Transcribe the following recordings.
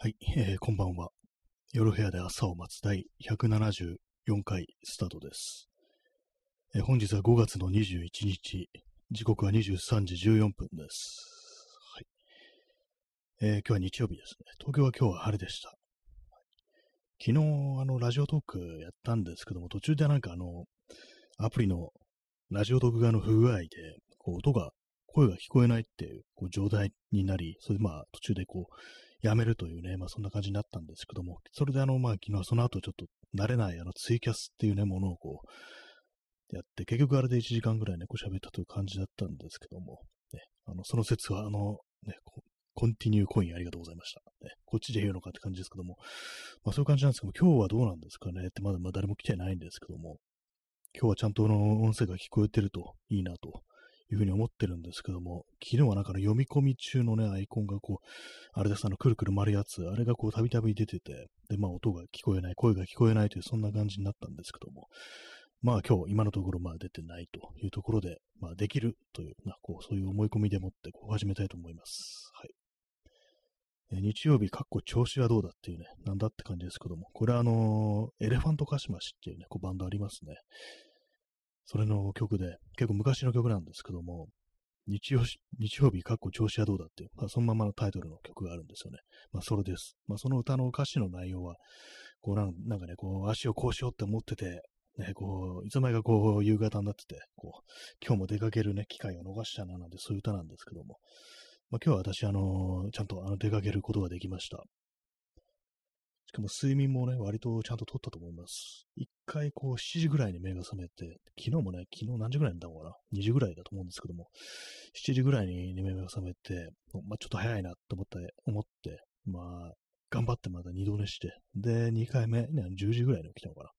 はい、えーこんばんは。夜部屋で朝を待つ第174回スタートです。えー本日は5月の21日、時刻は23時14分です。はい。えー今日は日曜日ですね。東京は今日は晴れでした。昨日、あの、ラジオトークやったんですけども、途中でなんかあの、アプリのラジオトーク側の不具合で、こう、音が、声が聞こえないっていう、こう、状態になり、それでまあ、途中でこう、やめるというね、まあそんな感じになったんですけども、それであの、まあ昨日その後ちょっと慣れないあのツイキャスっていうね、ものをこう、やって、結局あれで1時間ぐらいね、こう喋ったという感じだったんですけども、ね、あの、その説はあの、ね、コンティニューコインありがとうございました。ね、こっちで言うのかって感じですけども、まあそういう感じなんですけども、今日はどうなんですかね？ってまだまだ誰も来てないんですけども、今日はちゃんとあの音声が聞こえてるといいなというふうに思ってるんですけども、昨日はなんかの読み込み中のね、アイコンがこう、あれです、あの、くるくる回るやつ、あれがこう、たびたび出てて、で、まあ、音が聞こえない、声が聞こえないという、そんな感じになったんですけども、まあ、今日、今のところ、まあ、出てないというところで、まあ、できるという、まあ、こう、そういう思い込みでもって、こう、始めたいと思います。はい。日曜日、かっこ調子はどうだっていうね、なんだって感じですけども、これはあのーエレファントカシマシっていうね、こう、バンドありますね。それの曲で、結構昔の曲なんですけども、日曜し日曜日、かっこ調子はどうだっていう、まあ、そのままのタイトルの曲があるんですよね。まあ、それです。まあ、その歌の歌詞の内容は、こうなん、なんかね、こう、足をこうしようって思ってて、ね、こう、いつの間にかこう、夕方になってて、こう、今日も出かけるね、機会を逃したな、なんてそういう歌なんですけども、まあ、今日は私、あのーちゃんとあの出かけることができました。しかも睡眠もね、割とちゃんと取ったと思います。一回こう7時ぐらいに目が覚めて、昨日もね、昨日何時ぐらいに寝たのかな ?2 時ぐらいだと思うんですけども、7時ぐらいに目が覚めて、まあちょっと早いなと思って、思って、まあ、頑張ってまた二度寝して、で、2回目、ね、10時ぐらいに起きたのかな？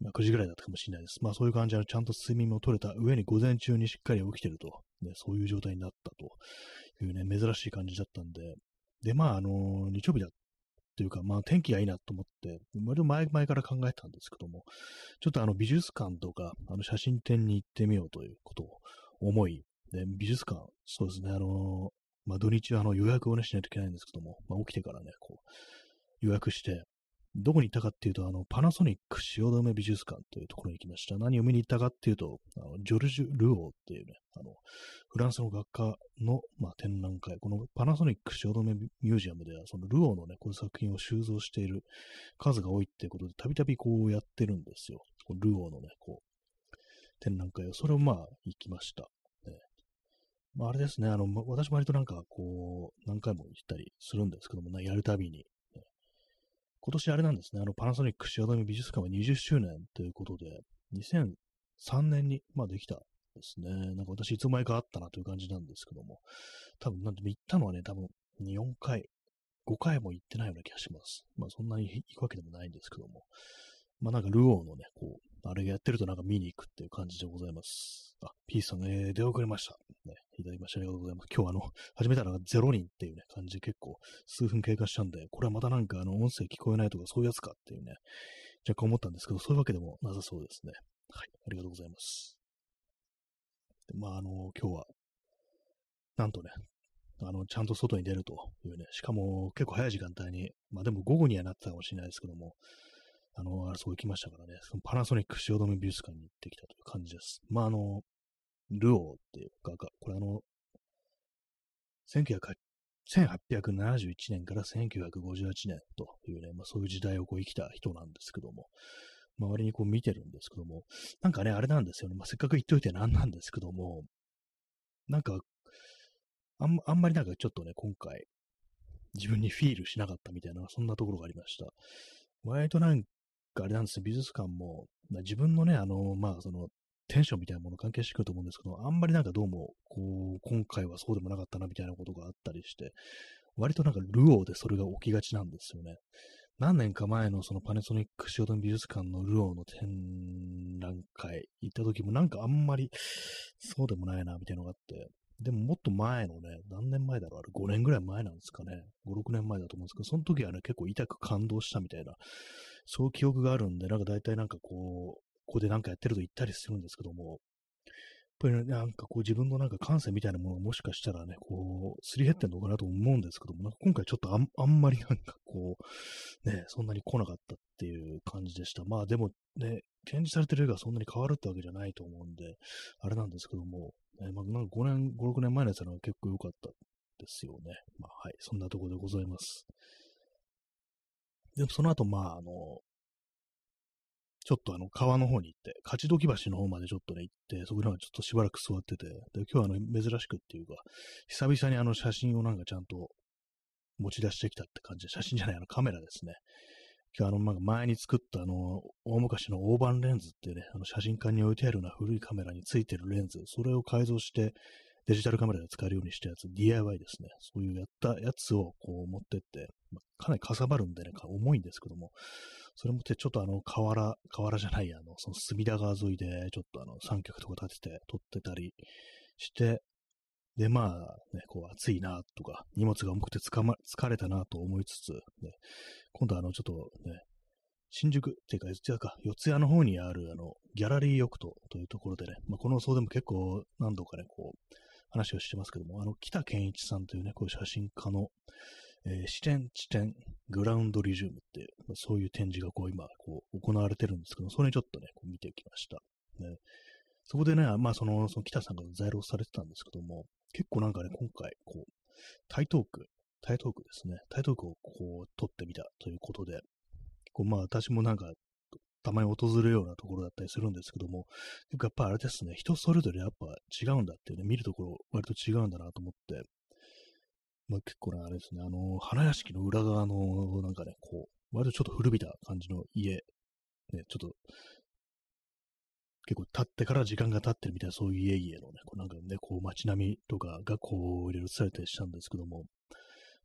まあ、9時ぐらいだったかもしれないです。まあそういう感じでちゃんと睡眠も取れた上に午前中にしっかり起きてると、ね、そういう状態になったというね、珍しい感じだったんで、で、まああの日曜日だっていうか、まあ天気がいいなと思って、割と前々から考えてたんですけども、ちょっとあの美術館とか、あの写真展に行ってみようということを思い、で、美術館、そうですね、あのまあ土日はあの予約をねしないといけないんですけども、まあ起きてからね、こう、予約して、どこに行ったかっていうと、あの、パナソニック汐留美術館というところに行きました。何を見に行ったかっていうと、あのジョルジュ・ルオーっていうね、あの、フランスの画家の、まあ、展覧会、このパナソニック汐留ミュージアムでは、そのルオーのね、この作品を収蔵している数が多いっていうことで、たびたびこうやってるんですよ。ルオーのね、こう、展覧会を、それをまあ、行きました。ねまあ、あれですね、あの、私も割となんか、こう、何回も行ったりするんですけども、ね、やるたびに、今年あれなんですね、あの、パナソニック汐留美術館は20周年ということで、2003年に、まあ、できたですね。なんか私いつの間にかあったなという感じなんですけども、多分なんでも行ったのはね、多分4回、5回も行ってないような気がします。まあそんなに行くわけでもないんですけども、まあなんかルオーのね、こう、あれがやってるとなんか見に行くっていう感じでございます。あ、ピースさん、えー、出遅れました。ね、いただきましてありがとうございます。今日あの、始めたのが0人っていうね、感じで結構数分経過したんで、これはまたなんかあの、音声聞こえないとかそういうやつかっていうね、若干思ったんですけど、そういうわけでもなさそうですね。はい、ありがとうございます。でまあ、あの、今日は、なんとね、あの、ちゃんと外に出るというね、しかも結構早い時間帯に、まあでも午後にはなってたかもしれないですけども、あの、あそう行きましたからね、そのパナソニック汐留美術館に行ってきたという感じです。まああの、ルオーっていう画家、これあの、1871年から1958年というね、まあそういう時代をこう生きた人なんですけども、周りにこう見てるんですけども、なんかね、あれなんですよね。まあ、せっかく言っといてなんなんですけども、なんか、あんあんまりなんかちょっとね、今回、自分にフィールしなかったみたいな、そんなところがありました。割となんあれなんですね、美術館も、まあ、自分のね、あの、まあ、その、テンションみたいなもの関係してくると思うんですけど、あんまりなんかどうも、こう、今回はそうでもなかったなみたいなことがあったりして、割となんかルオーでそれが起きがちなんですよね。何年か前のそのパナソニックシオドン美術館のルオーの展覧会行った時もなんかあんまりそうでもないなみたいなのがあって、でももっと前のね、何年前だろうあれ5年ぐらい前なんですかね。5、6年前だと思うんですけど、その時はね、結構痛く感動したみたいな、そう記憶があるんで、なんか大体なんかこう、ここでなんかやってると言ったりするんですけども、やっぱり、なんかこう自分のなんか感性みたいなものがもしかしたらね、こう、すり減ってんのかなと思うんですけども、なんか今回ちょっとあんまりなんかこう、ね、そんなに来なかったっていう感じでした。まあでもね、展示されてる絵がそんなに変わるってわけじゃないと思うんで、あれなんですけども、ね、まあなんか5年、5、6年前のやつは結構良かったですよね。まあはい、そんなところでございます。でその後、まああの、ちょっとあの、川の方に行って、勝どき橋の方までちょっとね、行って、そこでちょっとしばらく座ってて、で、今日はあの、珍しくっていうか、久々にあの写真をなんかちゃんと持ち出してきたって感じで、写真じゃない、あのカメラですね。今日あの、なんか前に作ったあの、大昔の大判レンズっていうね、あの写真館に置いてあるような古いカメラについてるレンズ、それを改造して、デジタルカメラで使えるようにしたやつ、DIY ですね。そういうやったやつをこう持ってって、まあ、かなりかさばるんでね、重いんですけども、それもってちょっとあの、河原、河原じゃない、あの、その隅田川沿いで、ちょっとあの、三脚とか立てて撮ってたりして、で、まあ、ね、こう、暑いな、とか、荷物が重くてつかま、疲れたな、と思いつつ、ね、今度あの、ちょっとね、新宿っていうか、四谷か、四谷の方にある、あの、ギャラリーヨクトというところでね、まあ、この層でも結構何度かね、こう、話をしてますけども、あの、北健一さんというね、こういう写真家の、えー、視点、地点、グラウンドリジュームっていう、まあ、そういう展示がこう今、こう、行われてるんですけど、それにちょっとね、こう見てきました。ね、そこでね、まあその、その北さんが在労されてたんですけども、結構なんかね、今回、こう、台東区、台東区ですね、台東区をこう、撮ってみたということで、こうまあ私もなんか、たまに訪れるようなところだったりするんですけども、やっぱあれですね、人それぞれやっぱ違うんだっていうね、見るところ割と違うんだなと思って、まあ、結構ね、あれですね、あの、花屋敷の裏側の、なんかね、こう、割とちょっと古びた感じの家、ね、ちょっと、結構経ってから時間が経ってるみたいな、そういう家々のね、こうなんかね、こう街並みとかがこう、いろいろ映されたりしたんですけども、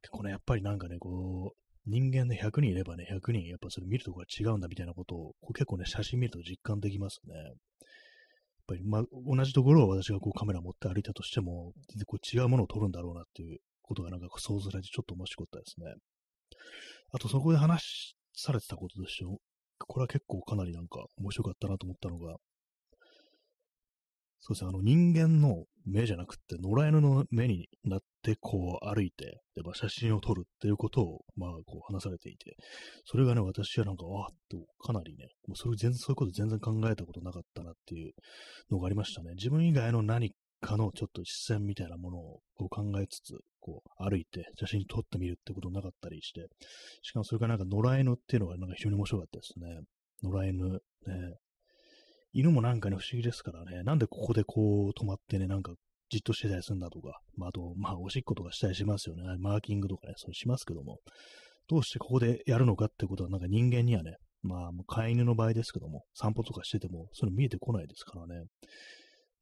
結構ね、やっぱりなんかね、こう、人間ね、100人いればね、100人、やっぱそれ見るとこが違うんだみたいなことを、こう結構ね、写真見ると実感できますね。やっぱり、まあ、同じところを私がこうカメラ持って歩いたとしても、全然こう違うものを撮るんだろうなっていうことがなんか想像されてちょっと面白かったですね。あとそこで話されてたことでしょこれは結構かなりなんか面白かったなと思ったのが、そうですね、あの人間の目じゃなくて、野良犬の目になってこう歩いて、でまあ、写真を撮るっていうことを、まあこう話されていて、それがね、私はなんか、ああってかなりね、もうそれ全然そういうこと全然考えたことなかったなっていうのがありましたね。自分以外の何かのちょっと視線みたいなものをこう考えつつ、こう歩いて写真撮ってみるってことなかったりして、しかもそれからなんか野良犬っていうのがなんか非常に面白かったですね。野良犬、ね。犬もなんかね、不思議ですからね、なんでここでこう止まってね、なんかじっとしてたりするんだとか、まあ、あと、まあ、おしっことかしたりしますよね。マーキングとかね、そうしますけども、どうしてここでやるのかってことは、なんか人間にはね、まあ、飼い犬の場合ですけども、散歩とかしてても、それ見えてこないですからね。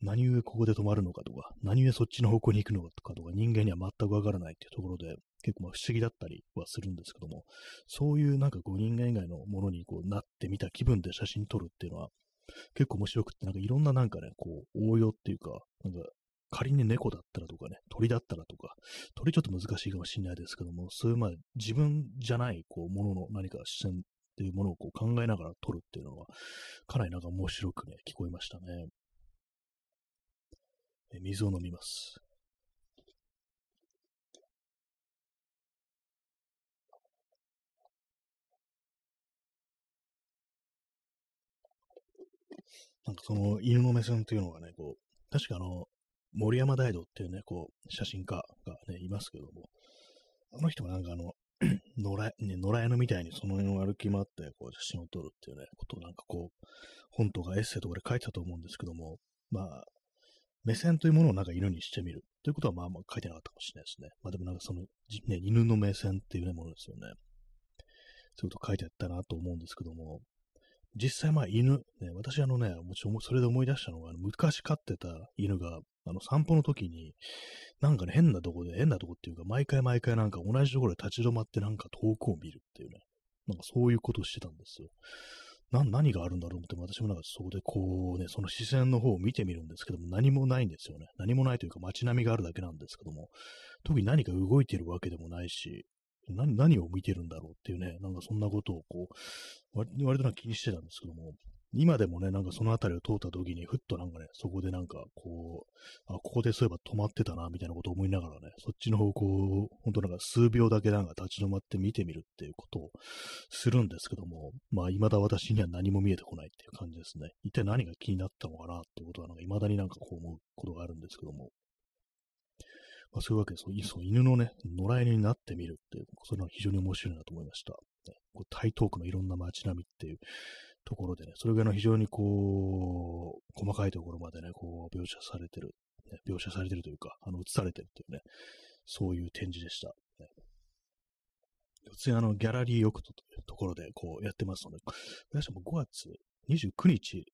何故ここで止まるのかとか、何故そっちの方向に行くのかとか人間には全くわからないっていうところで、結構まあ不思議だったりはするんですけども、そういうなんかこう人間以外のものにこうなってみた気分で写真撮るっていうのは、結構面白くって、なんかいろんななんかね、こう応用っていうか、なんか仮に猫だったらとかね、鳥だったらとか、鳥ちょっと難しいかもしれないですけども、そういうまあ自分じゃないこうものの何か視線っていうものをこう考えながら撮るっていうのは、かなりなんか面白くね、聞こえましたね。え水を飲みます。なんかその犬の目線っていうのがね、こう、確かあの、森山大道っていうね、こう、写真家がね、いますけども、あの人がなんかあの、野良、ね、野良犬みたいにその辺を歩き回って、こう、写真を撮るっていうね、ことをなんかこう、本とかエッセイとかで書いてたと思うんですけども、まあ、目線というものをなんか犬にしてみるということはまあまあ書いてなかったかもしれないですね。まあでもなんかその、ね、犬の目線っていうね、ものですよね。そういうこと書いてあったなと思うんですけども、実際まあ犬、ね、私あのね、もちろんそれで思い出したのが、昔飼ってた犬が、あの散歩の時に、なんかね、変なとこで、変なとこっていうか、毎回毎回なんか同じところで立ち止まってなんか遠くを見るっていうね、なんかそういうことをしてたんですよ。な、何があるんだろうって、私もなんかそこでこうね、その視線の方を見てみるんですけども、何もないんですよね。何もないというか街並みがあるだけなんですけども、特に何か動いてるわけでもないし、何何を見てるんだろうっていうね、なんかそんなことをこう、割割となんか気にしてたんですけども、今でもね、なんかその辺りを通った時に、ふっとなんかね、そこでなんか、こう、あ、ここでそういえば止まってたな、みたいなことを思いながらね、そっちの方向を、ほんとなんか数秒だけなんか立ち止まって見てみるっていうことをするんですけども、まあ、未だ私には何も見えてこないっていう感じですね。一体何が気になったのかなってことは、なんか未だになんかこう思うことがあるんですけども、まあ、そういうわけで、そうそ犬のね、野良犬になってみるっていう、それは非常に面白いなと思いました。ね、こう台東区のいろんな街並みっていうところでね、それがの非常にこう、細かいところまでね、こう、描写されてる、ね、描写されてるというか、あの、映されてるっていうね、そういう展示でした。ね、普通にあの、ギャラリーヨクトというところでこうやってますので、私はも5月29日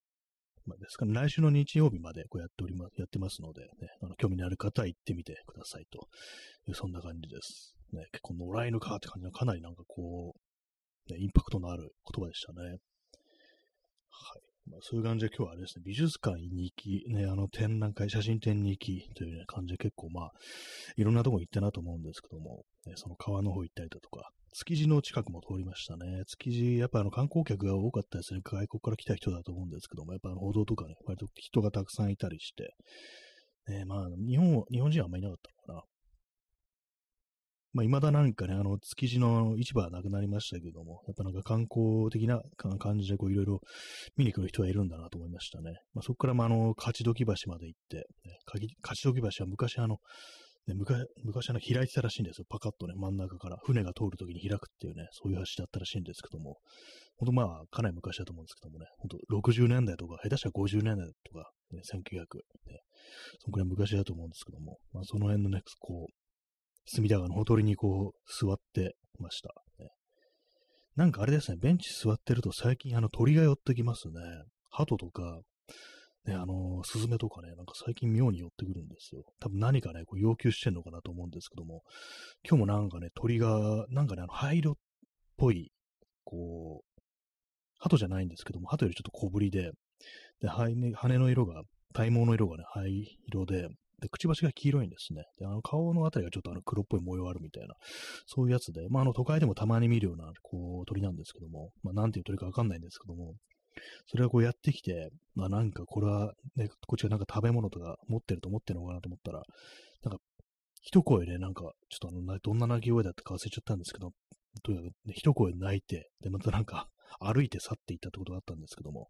まあ、ですから、来週の日曜日までこうやっております、やってますので、ね、あの興味のある方は行ってみてくださいという、そんな感じです。ね、結構野良犬かって感じのかなりなんかこう、ね、インパクトのある言葉でしたね。はい。まあ、そういう感じで今日はあれですね、美術館に行き、ね、あの展覧会、写真展に行きという、ね、感じで結構まあ、いろんなとこ行ったなと思うんですけども、ね、その川の方行ったりだとか、築地の近くも通りましたね。築地、やっぱあの観光客が多かったですね。外国から来た人だと思うんですけども、やっぱあの歩道とかね、割と人がたくさんいたりして、ね、まあ、日本、日本人はあんまりいなかったのかな。まあ、未だなんかね、あの、築地の市場はなくなりましたけども、やっぱなんか観光的な感じでこういろいろ見に来る人はいるんだなと思いましたね。まあ、そこからまあ、あの、勝どき橋まで行って、ね、勝どき橋は昔あの、ね、昔、昔の開いてたらしいんですよ。パカッとね、真ん中から。船が通るときに開くっていうね、そういう橋だったらしいんですけども、ほんとまあ、かなり昔だと思うんですけどもね、ほんと60年代とか、下手したら50年代とか、ね、1900、ね、そのくらい昔だと思うんですけども、まあ、その辺のね、こう、隅田川のほとりにこう、座ってました。ね、なんかあれですね、ベンチ座ってると最近あの鳥が寄ってきますね。鳩とか、ね、あのー、スズメとかね、なんか最近妙に寄ってくるんですよ。多分何かね、こう要求してんのかなと思うんですけども、今日もなんかね、鳥が、なんかね、あの、灰色っぽい、こう、鳩じゃないんですけども、鳩よりちょっと小ぶりで、で、羽の色が、体毛の色がね、灰色で、で、くちばしが黄色いんですね。で、あの顔のあたりがちょっとあの黒っぽい模様あるみたいな、そういうやつで、まあ、あの都会でもたまに見るような、こう、鳥なんですけども、まあ、なんていう鳥かわかんないんですけども、それがこうやってきて、まあなんかこれはね、こっちがなんか食べ物とか持ってると思ってるのかなと思ったら、なんか一声でなんか、ちょっとあの、どんな鳴き声だったか忘れちゃったんですけど、とにかく、ね、一声泣いて、で、またなんか歩いて去っていったってことがあったんですけども、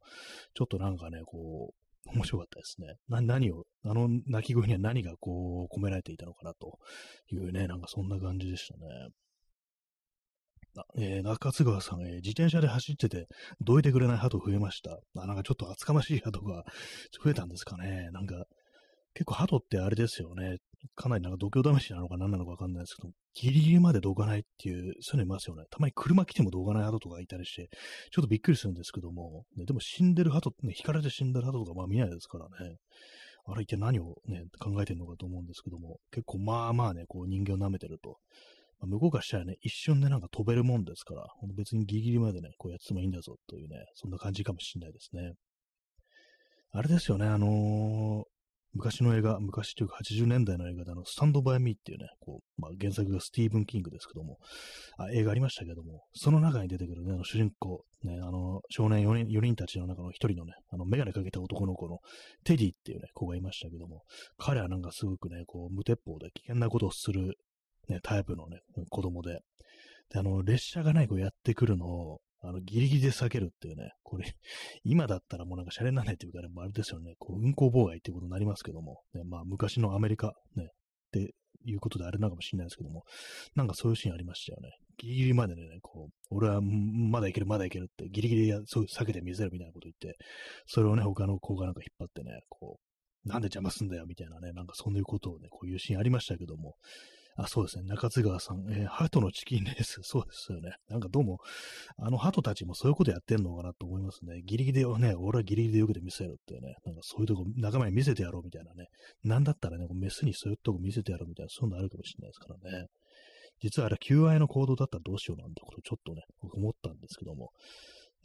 ちょっとなんかね、こう、面白かったですね。な、何を、あの鳴き声には何がこう込められていたのかなというね、なんかそんな感じでしたね。えー、中津川さん、えー、自転車で走ってて、どいてくれない鳩増えました。あ、なんかちょっと厚かましい鳩が増えたんですかね。なんか、結構鳩ってあれですよね。かなりなんか度胸試しなのか何なのかわかんないですけど、ギリギリまでどかないっていう、そういうのいますよね。たまに車来てもどかない鳩とかいたりして、ちょっとびっくりするんですけども、ね、でも死んでる鳩、ね、引かれて死んでる鳩とかまあ見ないですからね。あれ一体何をね、考えてるのかと思うんですけども、結構まあまあね、こう人間を舐めてるとまあ、向こうからしたらね、一瞬でなんか飛べるもんですから、別にギリギリまでね、こうやってもいいんだぞというね、そんな感じかもしれないですね。あれですよね、あのー、昔の映画、昔というか80年代の映画であの、スタンドバイミーっていうね、こう、まあ、原作がスティーブン・キングですけども、あ映画ありましたけども、その中に出てくるね、あの主人公、ね、あの、少年4人 ,4 人たちの中の一人のね、あの、メガネかけた男の子のテディっていうね、子がいましたけども、彼はなんかすごくね、こう、無鉄砲で危険なことをするね、タイプのね、子供で。で、あの、列車がね、こうやってくるのを、あの、ギリギリで避けるっていうね、これ、今だったらもうなんかシャレにならないっていうかね、もうあれですよね、こう、運行妨害っていうことになりますけども、ね、まあ、昔のアメリカ、ね、っていうことであれなのかもしれないですけども、なんかそういうシーンありましたよね。ギリギリまでね、こう、俺はまだいける、まだいけるって、ギリギリそう避けてみせるみたいなこと言って、それをね、他の子がなんか引っ張ってね、こう、なんで邪魔すんだよみたいなね、なんかそういうことをね、こういうシーンありましたけども、あ、そうですね。中津川さん、えー、鳩のチキンレース。そうですよね。なんかどうも、あの鳩たちもそういうことやってんのかなと思いますね。ギリギリをね、俺はギリギリでよけて見せるってね。なんかそういうとこ仲間に見せてやろうみたいなね。なんだったらね、メスにそういうとこ見せてやろうみたいな、そういうのあるかもしれないですからね。実はあれ、求愛の行動だったらどうしようなんてことちょっとね、僕思ったんですけども。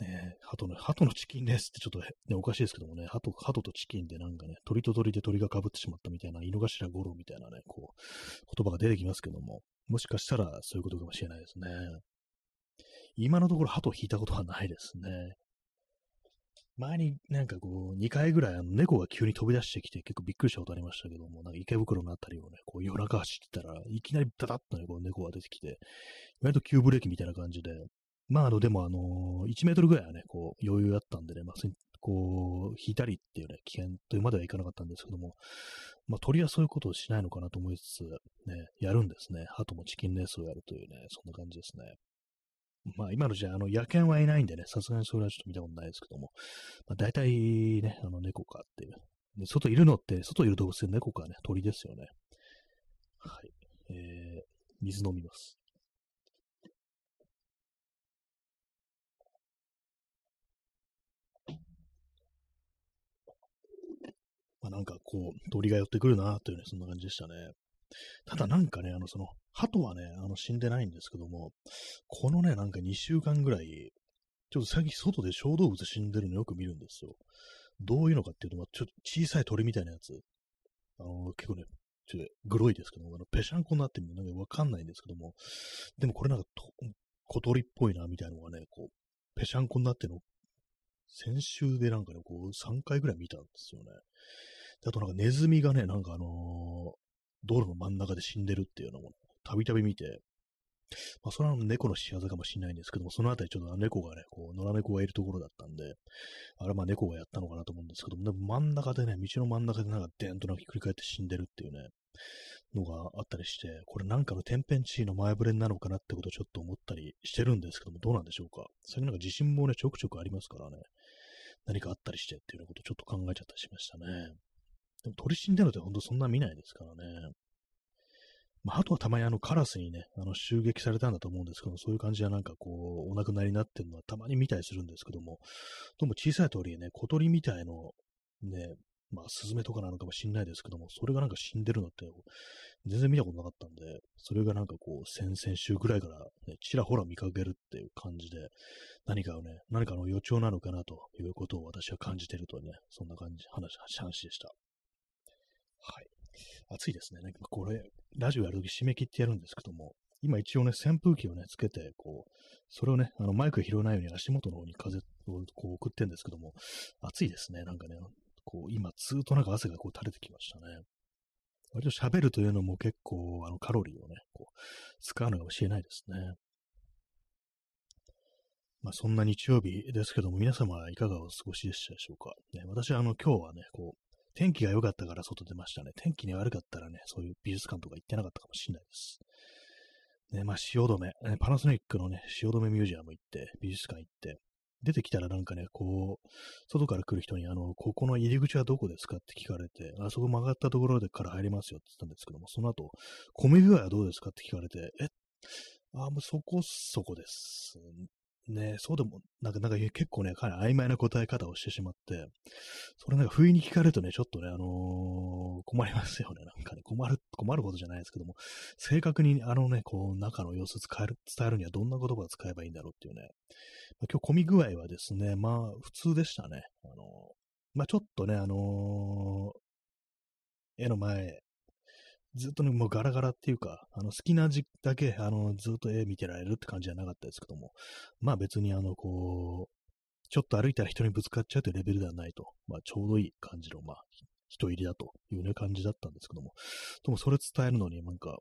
ね、鳩の、鳩のチキンレースってちょっと、ね、おかしいですけどもね、鳩、鳩とチキンでなんかね、鳥と鳥で鳥が被ってしまったみたいな、井の頭五郎みたいなね、こう、言葉が出てきますけども、もしかしたらそういうことかもしれないですね。今のところ鳩を引いたことはないですね。前になんかこう、2回ぐらいあの猫が急に飛び出してきて結構びっくりしたことありましたけども、なんか池袋のあたりをね、こう夜中走ってたらいきなりダダッとね、こう猫が出てきて、割と急ブレーキみたいな感じで、まああの、でもあの1メートルぐらいはね、こう余裕あったんでね、まあ、こう、引いたりっていうね、危険というまではいかなかったんですけども、まあ鳥はそういうことをしないのかなと思いつつ、ね、やるんですね。鳩もチキンレースをやるというね、そんな感じですね。まあ今の時代、あの、野犬はいないんでね、さすがにそれはちょっと見たことないですけども、まあ大体ね、あの猫かっていう。で外いるのって、外いる動物で猫かね、鳥ですよね。はい。えー、水飲みます。まあなんかこう、鳥が寄ってくるなというね、そんな感じでしたね。ただなんかね、あの、その、鳩はね、あの、死んでないんですけども、このね、なんか2週間ぐらい、ちょっと最近外で小動物死んでるのよく見るんですよ。どういうのかっていうと、まあ、ちょっと小さい鳥みたいなやつ。あの、結構ね、ちょっとグロいですけども、あの、ぺしゃんこになってるのなんかわかんないんですけども、でもこれなんか、小鳥っぽいな、みたいなのがね、こう、ぺしゃんこになってるの、先週でなんかね、こう、3回ぐらい見たんですよね。あとなんかネズミがね、なんかあのー、道路の真ん中で死んでるっていうのも、たびたび見て、まあ、それは猫の仕業かもしれないんですけども、そのあたりちょっと猫がね、こう、野良猫がいるところだったんで、あれまあ猫がやったのかなと思うんですけども、でも真ん中でね、道の真ん中でなんかデーンとなんかひっくり返って死んでるっていうね、のがあったりして、これなんかの天変地異の前触れなのかなってことをちょっと思ったりしてるんですけども、どうなんでしょうか。最近なんか地震もね、ちょくちょくありますからね、何かあったりしてっていうようなことをちょっと考えちゃったりしましたね。でも鳥死んでるのってほんとそんな見ないですからね。まあ、あとはたまにあのカラスにね、あの襲撃されたんだと思うんですけどそういう感じはなんかこう、お亡くなりになってるのはたまに見たりするんですけども、どうも小さい鳥ね、小鳥みたいの、ね、まあ、スズメとかなのかもしんないですけども、それがなんか死んでるのって全然見たことなかったんで、それがなんかこう、先々週ぐらいから、ね、ちらほら見かけるっていう感じで、何かをね、何かの予兆なのかなということを私は感じてるとね、そんな感じ、話、話でした。はい。暑いですね。なんかこれ、ラジオやるとき締め切ってやるんですけども、今一応ね、扇風機をね、つけて、こう、それをね、あのマイク拾わないように足元の方に風をこう送ってんですけども、暑いですね。なんかね、こう、今ずっとなんか汗がこう垂れてきましたね。割と喋るというのも結構、あの、カロリーをね、こう、使うのかもしれないですね。まあ、そんな日曜日ですけども、皆様はいかがお過ごしでしたでしょうか。ね、私はあの、今日はね、こう、天気が良かったから外出ましたね。天気に悪かったらね、そういう美術館とか行ってなかったかもしれないです。ね、まあ、汐留、パナソニックのね、汐留ミュージアム行って、美術館行って、出てきたらなんかね、こう、外から来る人に、あの、ここの入り口はどこですかって聞かれて、あそこ曲がったところでから入りますよって言ったんですけども、その後、米具合はどうですかって聞かれて、え、あ、もうそこそこですね、そうでも、なんか、なんか結構ね、かなり曖昧な答え方をしてしまって、それなんか不意に聞かれるとね、ちょっとね、あのー、困りますよね。なんかね、困る、困ることじゃないですけども、正確にあのね、こう、中の様子伝える、伝えるにはどんな言葉を使えばいいんだろうっていうね。まあ、今日混み具合はですね、まあ、普通でしたね。あのー、まあ、ちょっとね、あのー、絵の前、ずっとね、もうガラガラっていうか、あの、好きな時だけ、あの、ずっと絵見てられるって感じじゃなかったですけども、まあ別にあの、こう、ちょっと歩いたら人にぶつかっちゃうというレベルではないと、まあちょうどいい感じの、まあ、人入りだというね、感じだったんですけども、でもそれ伝えるのになんか、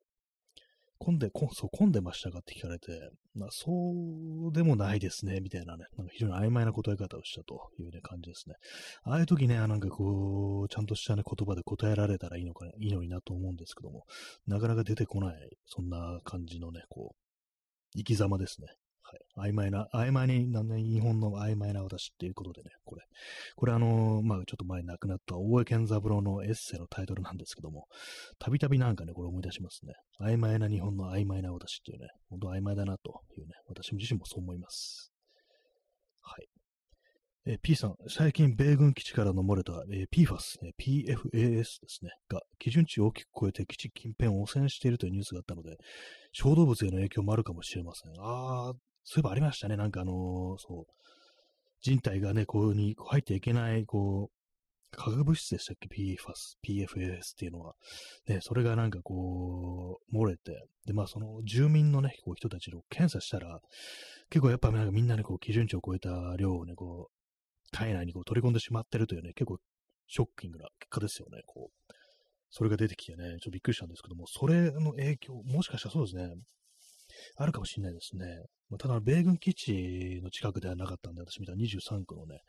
混んで、こそう、混んでましたかって聞かれて、まあ、そうでもないですね、みたいなね、なんか非常に曖昧な答え方をしたというね、感じですね。ああいう時ね、なんかこう、ちゃんとしたね、言葉で答えられたらいいのか、いいのになと思うんですけども、なかなか出てこない、そんな感じのね、こう、生き様ですね。はい。曖昧な、曖昧に、なん日本の曖昧な私っていうことでね、これ。これあのー、まあちょっと前亡くなった大江健三郎のエッセイのタイトルなんですけども、たびたびなんかね、これ思い出しますね。曖昧な日本の曖昧な私っていうね、本当曖昧だなというね、私自身もそう思います。はい。えー、P さん、最近米軍基地から飲まれた、えー、PFAS、ね、PFAS ですね、が基準値を大きく超えて基地近辺を汚染しているというニュースがあったので、小動物への影響もあるかもしれません。あー、そういえばありましたね。なんかあのー、そう、人体がね、こういうに入っていけない、こう、化学物質でしたっけ ?PFAS、PFAS っていうのは。ね、それがなんかこう、漏れて、で、まあその住民のね、こう人たちを検査したら、結構やっぱなんかみんなね、こう基準値を超えた量をね、こう、体内にこう取り込んでしまってるというね、結構ショッキングな結果ですよね、こう。それが出てきてね、ちょっとびっくりしたんですけども、それの影響、もしかしたらそうですね、あるかもしれないですね。まあ、ただ、米軍基地の近くではなかったんで、私見たら23区のね、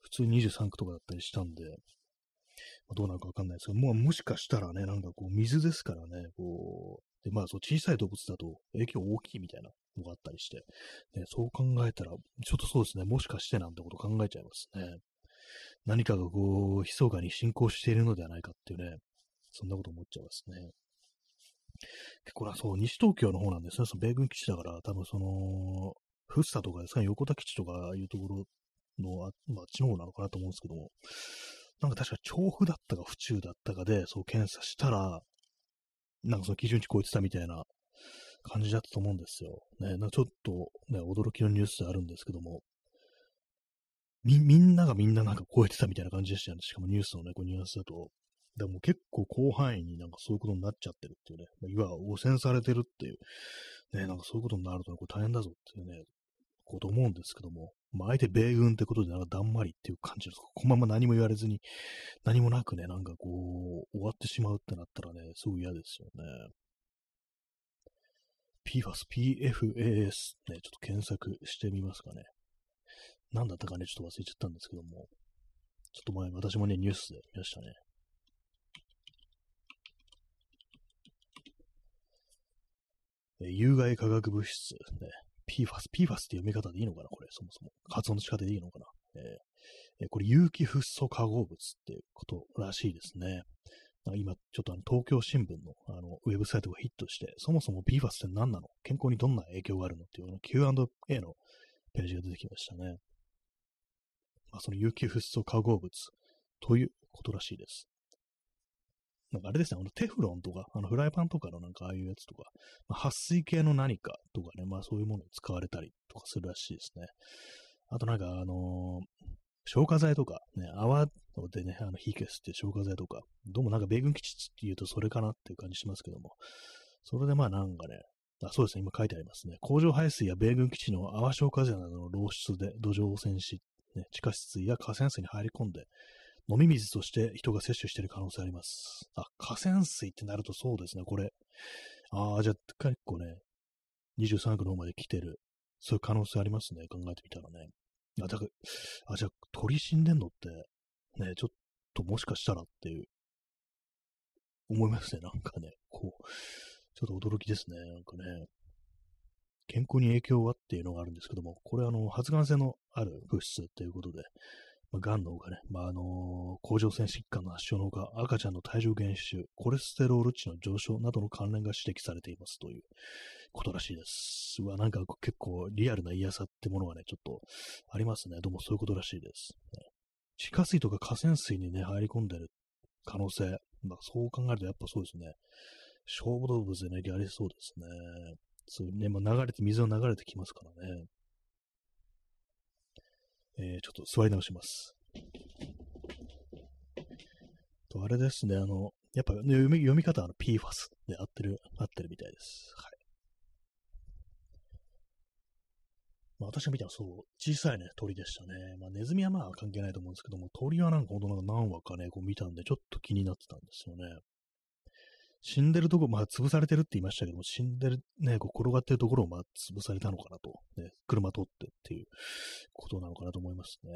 普通23区とかだったりしたんで、まあ、どうなるかわかんないですけど、もうもしかしたらね、なんかこう、水ですからね、こう、で、まあ、そう、小さい動物だと影響大きいみたいなのがあったりして、ね、そう考えたら、ちょっとそうですね、もしかしてなんてこと考えちゃいますね。何かがこう、密かに進行しているのではないかっていうね、そんなこと思っちゃいますね。結構な、そう、西東京の方なんですね。その米軍基地だから、多分その、福生とかですかね、横田基地とかいうところの、あまあ、地の方なのかなと思うんですけども、なんか確か調布だったか府中だったかで、そう検査したら、なんかその基準値超えてたみたいな感じだったと思うんですよ。ね、なんかちょっとね、驚きのニュースであるんですけども、み、みんながみんななんか超えてたみたいな感じでしたよね。しかもニュースのね、こうニュアンスだと。でも結構広範囲になんかそういうことになっちゃってるっていうね、いわゆる汚染されてるっていう、ね、なんかそういうことになると、ね、これ大変だぞっていうね、こと思うんですけども、まあ、相手米軍ってことでなんかだんまりっていう感じの、このまま何も言われずに、何もなくね、なんかこう、終わってしまうってなったらね、すごい嫌ですよね。PFAS、PFAS、ね、ちょっと検索してみますかね。何だったかね、ちょっと忘れちゃったんですけども、ちょっと前、私もね、ニュースで見ましたね。有害化学物質、ね、PFAS、PFAS って読み方でいいのかなこれ、そもそも。発音の仕方でいいのかなえー、これ、有機フッ素化合物っていうことらしいですね。今、ちょっとあの東京新聞のあのウェブサイトがヒットして、そもそも PFAS って何なの？健康にどんな影響があるのっていうの Q&A のページが出てきましたね。まあ、その有機フッ素化合物ということらしいです。なんかあれですね、あのテフロンとか、あのフライパンとかのなんかああいうやつとか、まあ、撥水系の何かとかね、まあそういうものに使われたりとかするらしいですね。あとなんかあのー、消火剤とか、ね、泡でね、あの火消すって消火剤とか、どうもなんか米軍基地って言うとそれかなっていう感じしますけども、それでまあなんかね、あそうですね、今書いてありますね。工場排水や米軍基地の泡消火剤などの漏出で土壌汚染し、ね、地下室や河川水に入り込んで、飲み水として人が摂取している可能性あります。あ、河川水ってなるとそうですね、これ。ああ、じゃあ結構ね、23区の方まで来てる。そういう可能性ありますね、考えてみたらね。あ、だから、あ、じゃあ鳥死んでんのって、ね、ちょっともしかしたらっていう、思いますね、なんかね、こう、ちょっと驚きですね、なんかね。健康に影響はっていうのがあるんですけども、これあの、発がん性のある物質っていうことで、まあ、癌のほかね、まあ、あの、甲状腺疾患の発症のほか、赤ちゃんの体重減少、コレステロール値の上昇などの関連が指摘されていますということらしいです。うわ、なんか結構リアルな嫌さってものがね、ちょっとありますね。どうもそういうことらしいです。ね、地下水とか河川水にね、入り込んでる可能性、まあ、そう考えるとやっぱそうですね。勝負動物でね、やりそうですね。そうね、まあ、流れて、水が流れてきますからね。えー、ちょっと座り直します。と、あれですね、あの、やっぱ、ね、読み読み方は PFAS で合ってる、合ってるみたいです。はい。まあ、私が見たのはそう、小さいね、鳥でしたね。まあ、ネズミはまあ関係ないと思うんですけども、鳥はなんかほんとなんか何羽かね、こう見たんで、ちょっと気になってたんですよね。死んでるとこ、まあ、潰されてるって言いましたけども、死んでる、ね、こう転がってるところを、まあ、潰されたのかなと、ね、車通ってっていうことなのかなと思いますね。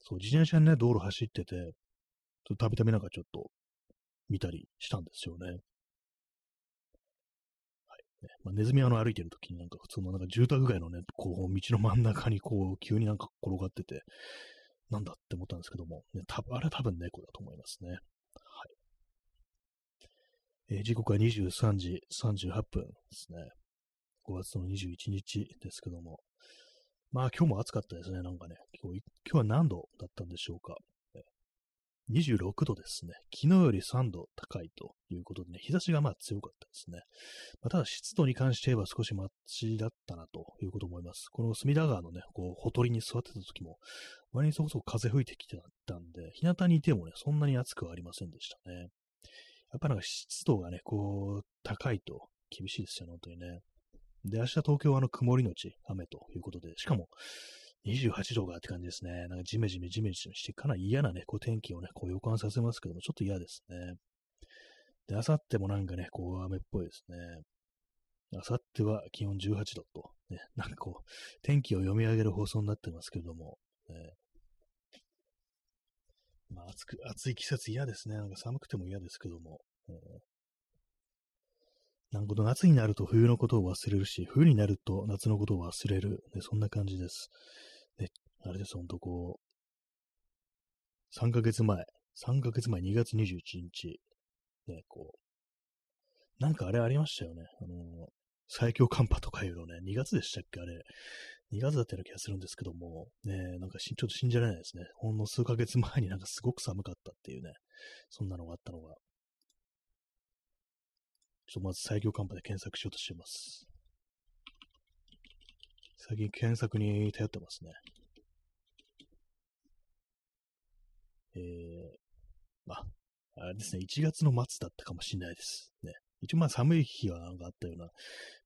そう、自転車にね、道路走ってて、たびたびなんかちょっと見たりしたんですよね。はい。ねまあ、ネズミはの歩いてるときになんか普通のなんか住宅街のね、こう、道の真ん中にこう、急になんか転がってて、なんだって思ったんですけども、ね、たあれは多分猫だと思いますね。えー、時刻は23時38分ですね。5月の21日ですけども。まあ今日も暑かったですね、なんかね。今日今日は何度だったんでしょうか。26度ですね。昨日より3度高いということでね、日差しがまあ強かったですね。まあ、ただ湿度に関して言えば少しマシだったなということ思います。この隅田川のね、こう、ほとりに座ってた時も、割にそこそこ風吹いてきてたんで、日向にいてもね、そんなに暑くはありませんでしたね。やっぱなんか湿度がね、こう、高いと厳しいですよね、本当にね。で、明日東京はあの曇りのち雨ということで、しかも28度がって感じですね。なんかジメジメジメジメして、かなり嫌なね、こう天気をね、こう予感させますけども、ちょっと嫌ですね。で、あさってもなんかね、こう雨っぽいですね。あさっては気温18度と、ね、なんかこう、天気を読み上げる放送になってますけれども、ね、まあ暑く、暑い季節嫌ですね。なんか寒くても嫌ですけども、えー、なんか夏になると冬のことを忘れるし、冬になると夏のことを忘れる。ね、そんな感じです。ね、あれです、ほんとこう、3ヶ月前、3ヶ月前、2月21日、ね、こう、なんかあれありましたよね。あの、最強寒波とかいうのね、2月でしたっけあれ。2月だったような気がするんですけども、ね、なんかちょっと信じられないですね。ほんの数ヶ月前に なんかすごく寒かったっていうね、そんなのがあったのが。ちょっとまず最強寒波で検索しようとしてます。最近検索に頼ってますね。えー、あ、あれですね、1月の末だったかもしれないです。ね。一応まあ寒い日はなんかあったような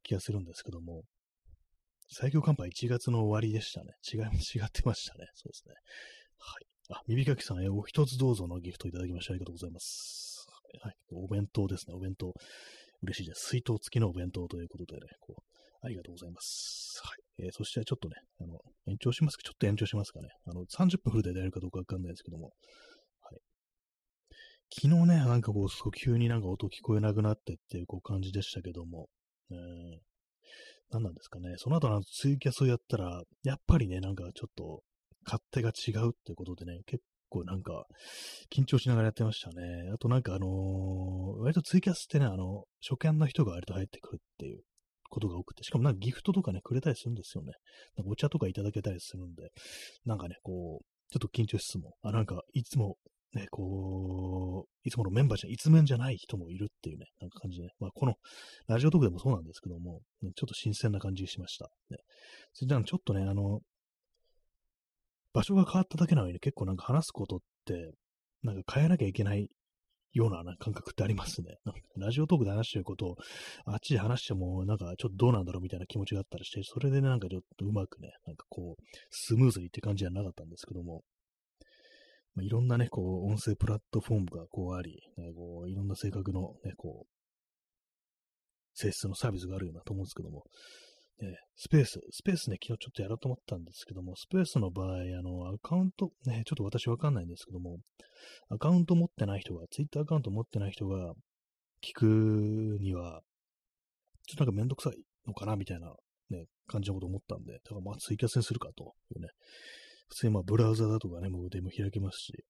気がするんですけども、最強寒波1月の終わりでしたね。違い、違ってましたね。そうですね。はい。あ、耳かきさん、えお一つどうぞのギフトいただきましてありがとうございます。はい。お弁当ですね。お弁当。嬉しいです。水筒付きのお弁当ということでね、こう、ありがとうございます。はい。えー、そしてちょっとね、あの、延長しますか？ちょっと延長しますかね？あの、30分フルでやるかどうかわかんないですけども、はい。昨日ね、なんかこう、急になんか音聞こえなくなってっていうこう感じでしたけども、えー、何なんですかね。その後のツイキャスをやったら、やっぱりね、なんかちょっと、勝手が違うってことでね、結構なんか、緊張しながらやってましたね。あとなんかあのー、割とツイキャスってね、あの、初見の人が割と入ってくるっていうことが多くて、しかもなんかギフトとかね、くれたりするんですよね。なんかお茶とかいただけたりするんで、なんかね、こう、ちょっと緊張しつつも、あ、なんか、いつも、ね、こう、いつものメンバーじゃ、一面じゃない人もいるっていうね、なんか感じで、まあ、この、ラジオトークでもそうなんですけども、ね、ちょっと新鮮な感じしました。ね。それでちょっとね、あの、場所が変わっただけなのに、ね結構なんか話すことって、なんか変えなきゃいけないような感覚ってありますね。ラジオトークで話してることを、あっちで話しても、なんかちょっとどうなんだろうみたいな気持ちがあったりして、それでね、なんかちょっとうまくね、なんかこう、スムーズにって感じじゃなかったんですけども、まあ、いろんなね、こう、音声プラットフォームがこうあり、ね、こういろんな性格のね、こう、性質のサービスがあるようなと思うんですけども、ね、スペース、スペースね、昨日ちょっとやろうと思ったんですけども、スペースの場合、あの、アカウント、ね、ちょっと私わかんないんですけども、アカウント持ってない人が、ツイッターアカウント持ってない人が聞くには、ちょっとなんかめんどくさいのかな、みたいなね、感じのこと思ったんで、だからまあツイキャスにするかというね、普通にまあブラウザだとかね、もうでも開けますし、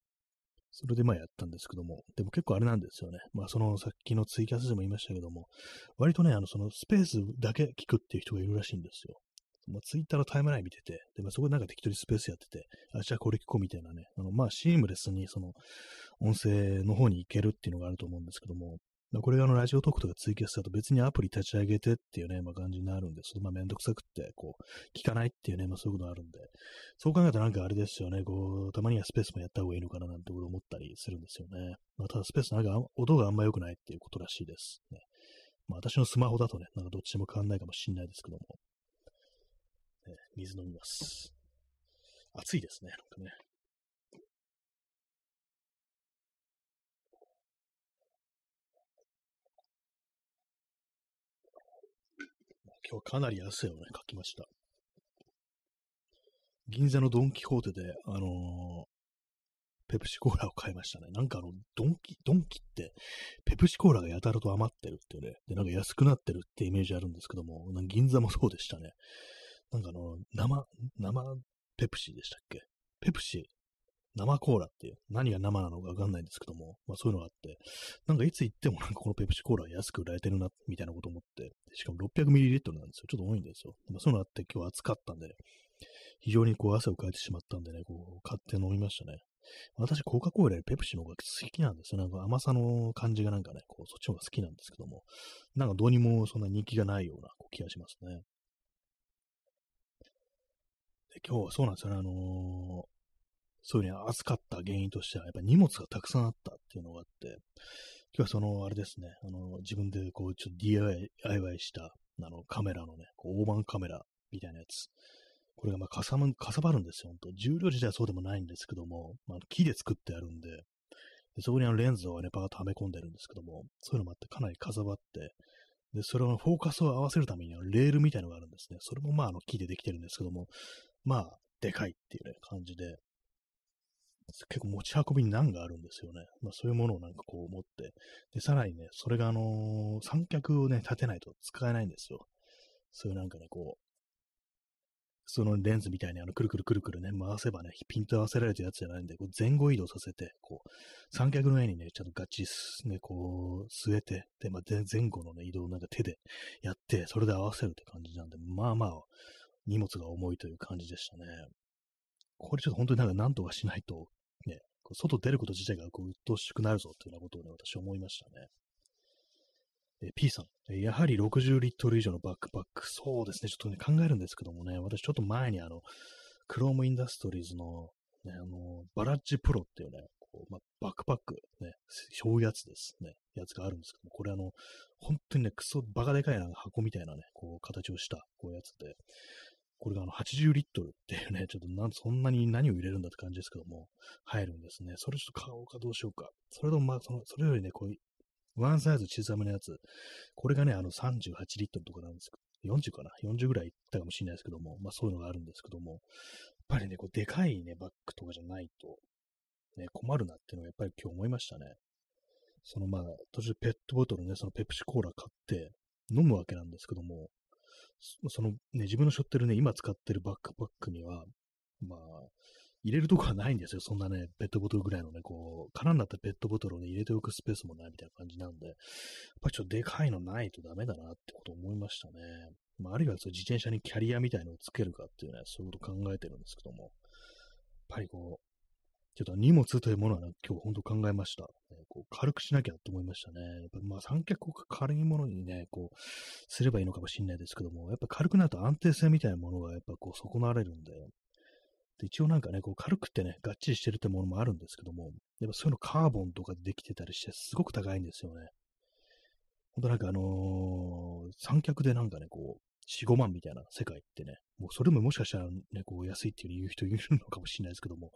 それでまあやったんですけども、でも結構あれなんですよね。まあそのさっきのツイキャスでも言いましたけども、割とね、あのそのスペースだけ聞くっていう人がいるらしいんですよ。まあ、ツイッターのタイムライン見てて、で、まあ、そこでなんか適当にスペースやってて、あ、じゃあこれ聞こうみたいなね、あの、まあ、シームレスにその音声の方に行けるっていうのがあると思うんですけども、これがあのラジオトークとかツイキャスだと別にアプリ立ち上げてっていうね、まあ、感じになるんです。まあめんどくさくって、こう、聞かないっていうね、まあそういうことがあるんで、そう考えたらなんかあれですよね、こう、たまにはスペースもやった方がいいのかななんてこと思ったりするんですよね。まあただスペースなんか音があんま良くないっていうことらしいです。ね、まあ私のスマホだとね、なんかどっちも変わんないかもしんないですけども。ね、水飲みます。暑いですね、なんかね。今日かなり汗をね、かきました。銀座のドンキホーテで、あのー、ペプシコーラを買いましたね。なんかあの、ドンキ、ドンキって、ペプシコーラがやたらと余ってるっていうね、で、なんか安くなってるってイメージあるんですけども、銀座もそうでしたね。なんかあの、生、生ペプシでしたっけ？ペプシ生コーラっていう、何が生なのかわかんないんですけども、まあそういうのがあって、なんかいつ行ってもなんかこのペプシコーラ安く売られてるな、みたいなこと思って、しかも 600ml なんですよ。ちょっと多いんですよ。まあそういうのあって今日暑かったんで、ね、非常にこう汗をかいてしまったんでね、こう買って飲みましたね。私、コカ・コーラよりペプシの方が好きなんですよ。なんか甘さの感じがなんかね、こうそっちの方が好きなんですけども、なんかどうにもそんな人気がないような気がしますね。で今日はそうなんですよね、あのーそういうふうに暑かった原因としては、やっぱ荷物がたくさんあったっていうのがあって、今日はその、あれですね、あの、自分でこう、ちょっと DIY した、あの、カメラのね、こう大判カメラみたいなやつ。これがまあかさむ、かさばるんですよ、本当重量自体はそうでもないんですけども、まあ、木で作ってあるんで、でそこにあのレンズをね、パーッとはめ込んでるんですけども、そういうのもあってかなりかさばって、で、それをフォーカスを合わせるためにレールみたいなのがあるんですね。それもまああの木でできてるんですけども、まあ、でかいっていうね、感じで、結構持ち運びに難があるんですよね。まあそういうものをなんかこう持って、で、さらにね、それがあのー、三脚をね、立てないと使えないんですよ。そういうなんかね、こう、そのレンズみたいにあの、くるくるくるくるね、回せばね、ピント合わせられたやつじゃないんで、こう前後移動させて、こう、三脚の上にね、ちゃんとガチね、こう、据えて、で、まあ、前後のね、移動をなんか手でやって、それで合わせるって感じなんで、まあまあ、荷物が重いという感じでしたね。これちょっと本当になんか何とかしないと、ね、外出ること自体がこう鬱陶しくなるぞというようなことをね、私思いましたね。え P さん、やはり60リットル以上のバックパック。そうですね、ちょっとね、考えるんですけどもね、私ちょっと前にあの、クロームインダストリーズの、ね、あの、バラッジプロっていうね、こうまバックパック、ね、そういうやつですね、やつがあるんですけども、これあの、本当にね、クソバカでかいな箱みたいなね、こう、形をした、こういうやつで、これがあの80リットルっていうね、ちょっとなんそんなに何を入れるんだって感じですけども、入るんですね。それちょっと買おうかどうしようか。それとまあ、その、それよりね、こういう、ワンサイズ小さめのやつ、これがね、あの38リットルとかなんですけど、40かな ?40 ぐらいいったかもしれないですけども、まあそういうのがあるんですけども、やっぱりね、こう、でかいね、バッグとかじゃないと、ね、困るなっていうのはやっぱり今日思いましたね。そのまあ、途中ペットボトルね、そのペプシコーラ買って飲むわけなんですけども、そのね、自分の背負ってるね、今使ってるバックパックには、まあ、入れるとこはないんですよ。そんなね、ペットボトルぐらいのね、こう、空になったペットボトルをね、入れておくスペースもないみたいな感じなんで、やっぱりちょっとでかいのないとダメだなってこと思いましたね。まあ、あるいはそう自転車にキャリアみたいのをつけるかっていうね、そういうこと考えてるんですけども、やっぱりこう、ちょっと荷物というものは、ね、今日本当考えました。こう軽くしなきゃと思いましたね。やっぱまあ三脚を軽いものにね、こう、すればいいのかもしれないですけども、やっぱ軽くなると安定性みたいなものがやっぱこう損なわれるんで、で一応なんかね、こう軽くってね、がっちりしてるってものもあるんですけども、やっぱそういうのカーボンとかでできてたりして、すごく高いんですよね。ほんとなんかあのー、三脚でなんかね、こう、4、5万みたいな世界ってね、もうそれももしかしたらね、こう安いっていう言う人いるのかもしれないですけども、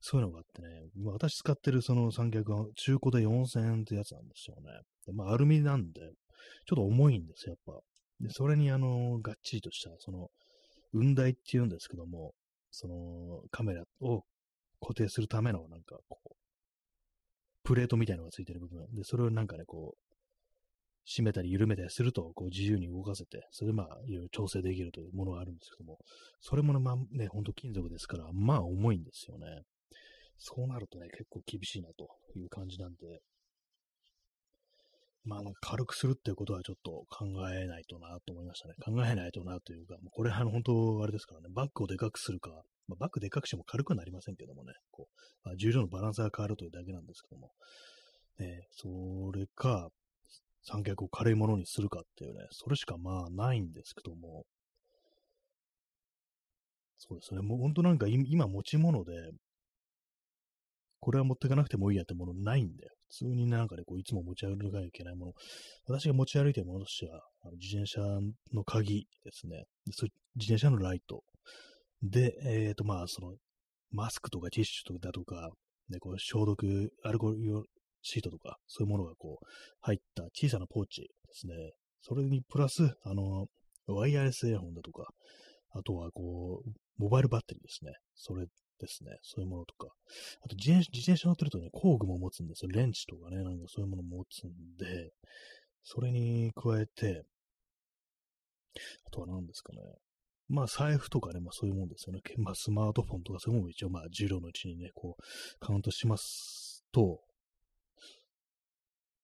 そういうのがあってね、今私使ってるその三脚は中古で4000円ってやつなんですよね。でまあアルミなんで、ちょっと重いんですよ、やっぱ。で、それにあの、がっちりとした、その、雲台っていうんですけども、そのカメラを固定するためのなんかこう、プレートみたいのがついてる部分。で、それをなんかね、こう、締めたり緩めたりすると、こう自由に動かせて、それでまあ、いろいろ調整できるというものがあるんですけども、それもね、まあね、ほんと金属ですから、まあ重いんですよね。そうなるとね、結構厳しいなという感じなんで、まあ、なんか軽くするっていうことはちょっと考えないとなと思いましたね。考えないとなというか、もうこれあの本当あれですからね、バッグをでかくするか、まあ、バッグでかくしても軽くはなりませんけどもね、こう、まあ、重量のバランスが変わるというだけなんですけども、ね、それか、三脚を軽いものにするかっていうね、それしかまあないんですけども、そうですね、もう本当なんか今持ち物で、これは持っていかなくてもいいやってものないんだよ。普通になんかね、こういつも持ち歩かなきゃいけないもの。私が持ち歩いているものとしては、あの自転車の鍵ですね。そ自転車のライト。で、えっ、ー、とまあ、その、マスクとかティッシュとかだとか、ね、こう消毒、アルコールシートとか、そういうものがこう、入った小さなポーチですね。それにプラス、あの、ワイヤレスイヤホンだとか、あとはこう、モバイルバッテリーですね。それですね。そういうものとか。あと自転、自転車乗ってるとね、工具も持つんですよ。レンチとかね、なんかそういうものも持つんで、それに加えて、あとは何ですかね。まあ財布とかね、まあそういうもんですよね。まあスマートフォンとかそういうものも一応まあ重量のうちにね、こうカウントしますと、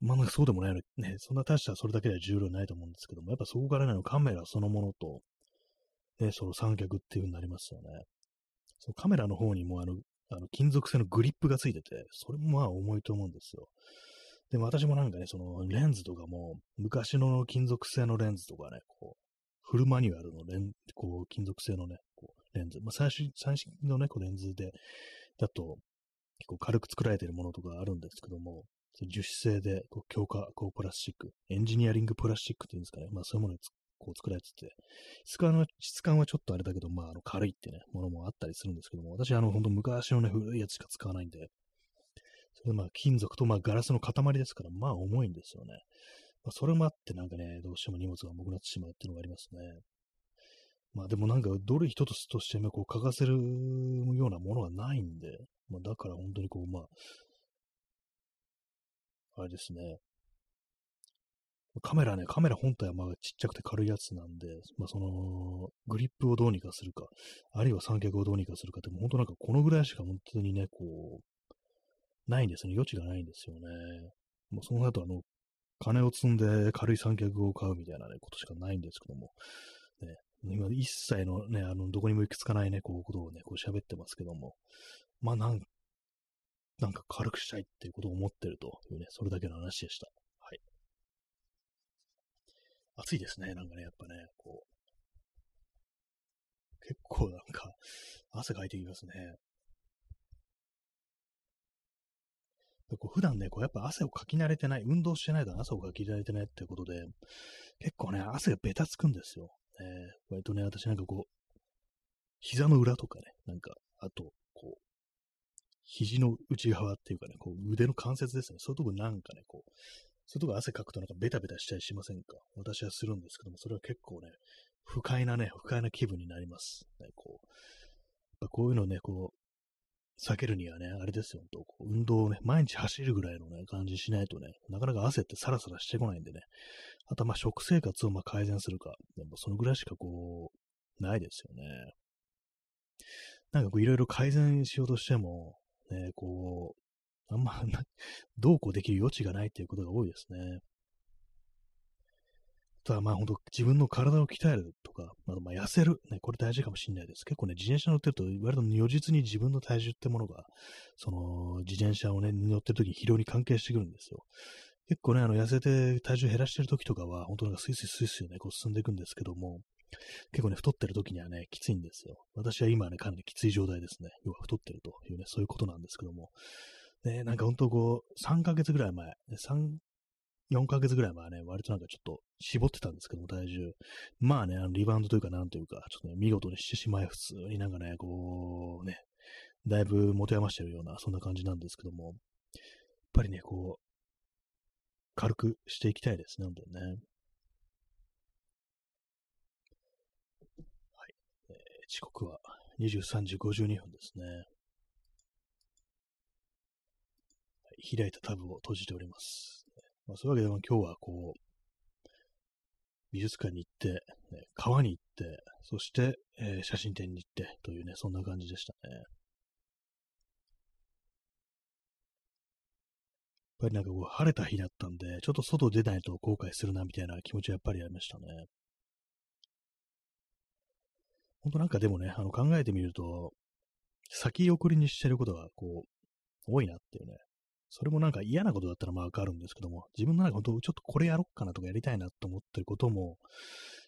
まあ、そうでもないのね、そんな大したそれだけでは重量ないと思うんですけども、やっぱそこからね、カメラそのものと、ね、その三脚っていう風になりますよね。そのカメラの方にもあの、あの金属製のグリップがついてて、それもまあ重いと思うんですよ。でも私もなんかね、そのレンズとかも、昔の金属製のレンズとかね、こう、フルマニュアルのレン、こう、金属製のね、こう、レンズ。まあ、最新、最新のね、こうレンズで、だと、結構軽く作られてるものとかあるんですけども、樹脂製で、こう強化、こうプラスチック、エンジニアリングプラスチックっていうんですかね。まあそういうものにこう作られてて、質感は、質感はちょっとあれだけど、まあ、あの軽いってね、ものもあったりするんですけども、私、あの、本当昔のね、古いやつしか使わないんで、それまあ、金属とまあ、ガラスの塊ですから、まあ、重いんですよね。まあ、それもあってなんかね、どうしても荷物が重くなってしまうっていうのがありますね。まあでもなんか、どれ一つとしてもこう、欠かせるようなものがないんで、まあだから本当にこう、まあ、あれですね。カメラね、カメラ本体はまあちっちゃくて軽いやつなんで、まあその、グリップをどうにかするか、あるいは三脚をどうにかするかって、本当なんかこのぐらいしか本当にね、こう、ないんですね。余地がないんですよね。もうその後あの、金を積んで軽い三脚を買うみたいなね、ことしかないんですけども、ね、今一切のね、あの、どこにも行き着かないね、こう、ことをね、こう喋ってますけども、まあなん、なんか軽くしたいっていうことを思ってるというね、それだけの話でした。はい。暑いですね、なんかね、やっぱね、こう、結構なんか、汗かいてきますね。こう普段ね、こうやっぱ汗をかき慣れてない、運動してないと汗をかき慣れてないっていうことで、結構ね、汗がベタつくんですよ。えー、割とね、私なんかこう、膝の裏とかね、なんか、あと、肘の内側っていうかね、こう腕の関節ですね。そういうとこなんかね、こう、そういうとこ汗かくとなんかベタベタしたりしませんか？私はするんですけども、それは結構ね、不快なね、不快な気分になります。ね、こう、やっぱこういうのね、こう、避けるにはね、あれですよ、と運動をね、毎日走るぐらいのね、感じしないとね、なかなか汗ってサラサラしてこないんでね、あとまあ食生活をま改善するか、でもそのぐらいしかこう、ないですよね。なんかこういろいろ改善しようとしても、ね、こう、あんま、どうこうできる余地がないっていうことが多いですね。ただまあ本当自分の体を鍛えるとか、あとまあ痩せる、ね、これ大事かもしれないです。結構ね、自転車乗ってると、割と如実に自分の体重ってものが、その自転車をね、乗ってる時に疲労に関係してくるんですよ。結構ね、あの、痩せて体重減らしてる時とかは、本当なんかスイスイスイスイね、こう進んでいくんですけども、結構ね、太ってる時にはね、きついんですよ。私は今はね、かなりきつい状態ですね。要は太ってるというね、そういうことなんですけども。ね、なんか本当こう、3ヶ月ぐらい前、3、4ヶ月ぐらい前はね、割となんかちょっと絞ってたんですけども、体重。まあね、あのリバウンドというか、なんというか、ちょっとね、見事にしてしまい、普通になんかね、こう、ね、だいぶ持て余してるような、そんな感じなんですけども、やっぱりね、こう、軽くしていきたいですね、本当にね。はい。えー、時刻は23時52分ですね。開いたタブを閉じております。まあ、そういうわけで、今日はこう、美術館に行って、ね、川に行って、そして、えー、写真展に行ってというね、そんな感じでしたね。やっぱりなんかこう、晴れた日だったんで、ちょっと外出ないと後悔するなみたいな気持ちはやっぱりありましたね。ほんとなんかでもね、あの考えてみると、先送りにしてることがこう、多いなっていうね、それもなんか嫌なことだったらまあわかるんですけども、自分の中でちょっとこれやろっかなとかやりたいなと思ってることも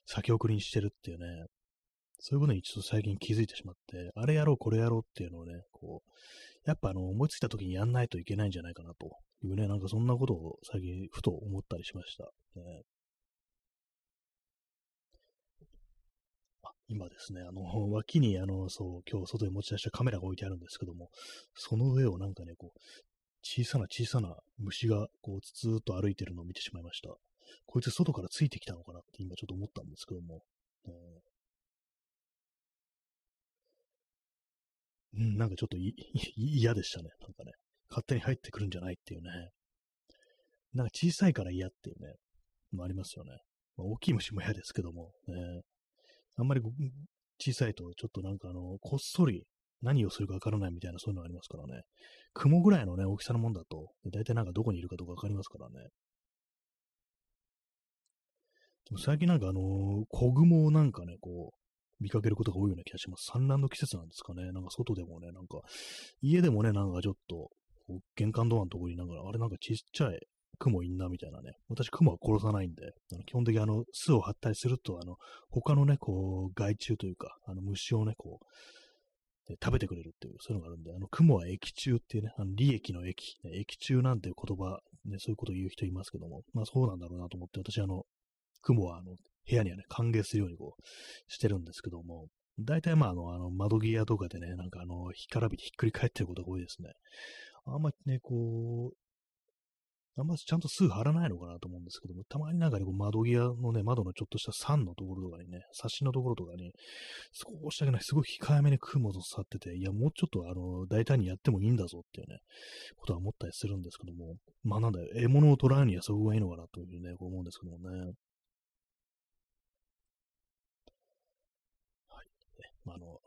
先送りにしてるっていうね、そういうことにちょっと最近気づいてしまって、あれやろう、これやろうっていうのをね、こう、やっぱあの、思いついた時にやんないといけないんじゃないかなというね、なんかそんなことを最近ふと思ったりしました。ね、今ですね、あの、脇にあの、そう、今日外に持ち出したカメラが置いてあるんですけども、その上をなんかね、こう、小さな小さな虫がこうつつーっと歩いてるのを見てしまいました。こいつ外からついてきたのかなって今ちょっと思ったんですけども。えー、うん、なんかちょっと 嫌でしたね。なんかね。勝手に入ってくるんじゃないっていうね。なんか小さいから嫌っていうね。もありますよね。まあ、大きい虫も嫌ですけども、ね。あんまり小さいとちょっとなんかあの、こっそり何をするかわからないみたいなそういうのありますからね。雲ぐらいのね、大きさのもんだと、大体なんかどこにいるかとかわかりますからね。でも最近なんかあのー、小雲をなんかね、こう、見かけることが多いような気がします。産卵の季節なんですかね。なんか外でもね、なんか、家でもね、なんかちょっと、玄関ドアのところになんか、あれなんかちっちゃい雲いんなみたいなね。私、雲は殺さないんで、あの基本的にあの、巣を張ったりすると、あの、他のね、こう、害虫というか、あの、虫をね、こう、食べてくれるっていう、そういうのがあるんで、あの、雲は液中っていうね、あの利益の液、液中なんていう言葉、ね、そういうことを言う人いますけども、まあそうなんだろうなと思って、私、あの、雲は、あの、部屋にはね、歓迎するようにこう、してるんですけども、大体まあ、あの、あの窓際とかでね、なんかあの、干からびてひっくり返ってることが多いですね。あんまりね、こう、あんまちゃんと数貼らないのかなと思うんですけども、たまになんかね、こう窓際のね、窓のちょっとした3のところとかにね、冊子のところとかに、少しだけね、すごい控えめに雲もさってて、いや、もうちょっとあの、大胆にやってもいいんだぞっていうね、ことは思ったりするんですけども、まあなんだよ、獲物を取らんにはそこがいいのかなというね、こう思うんですけどもね。はい。まあ、あの、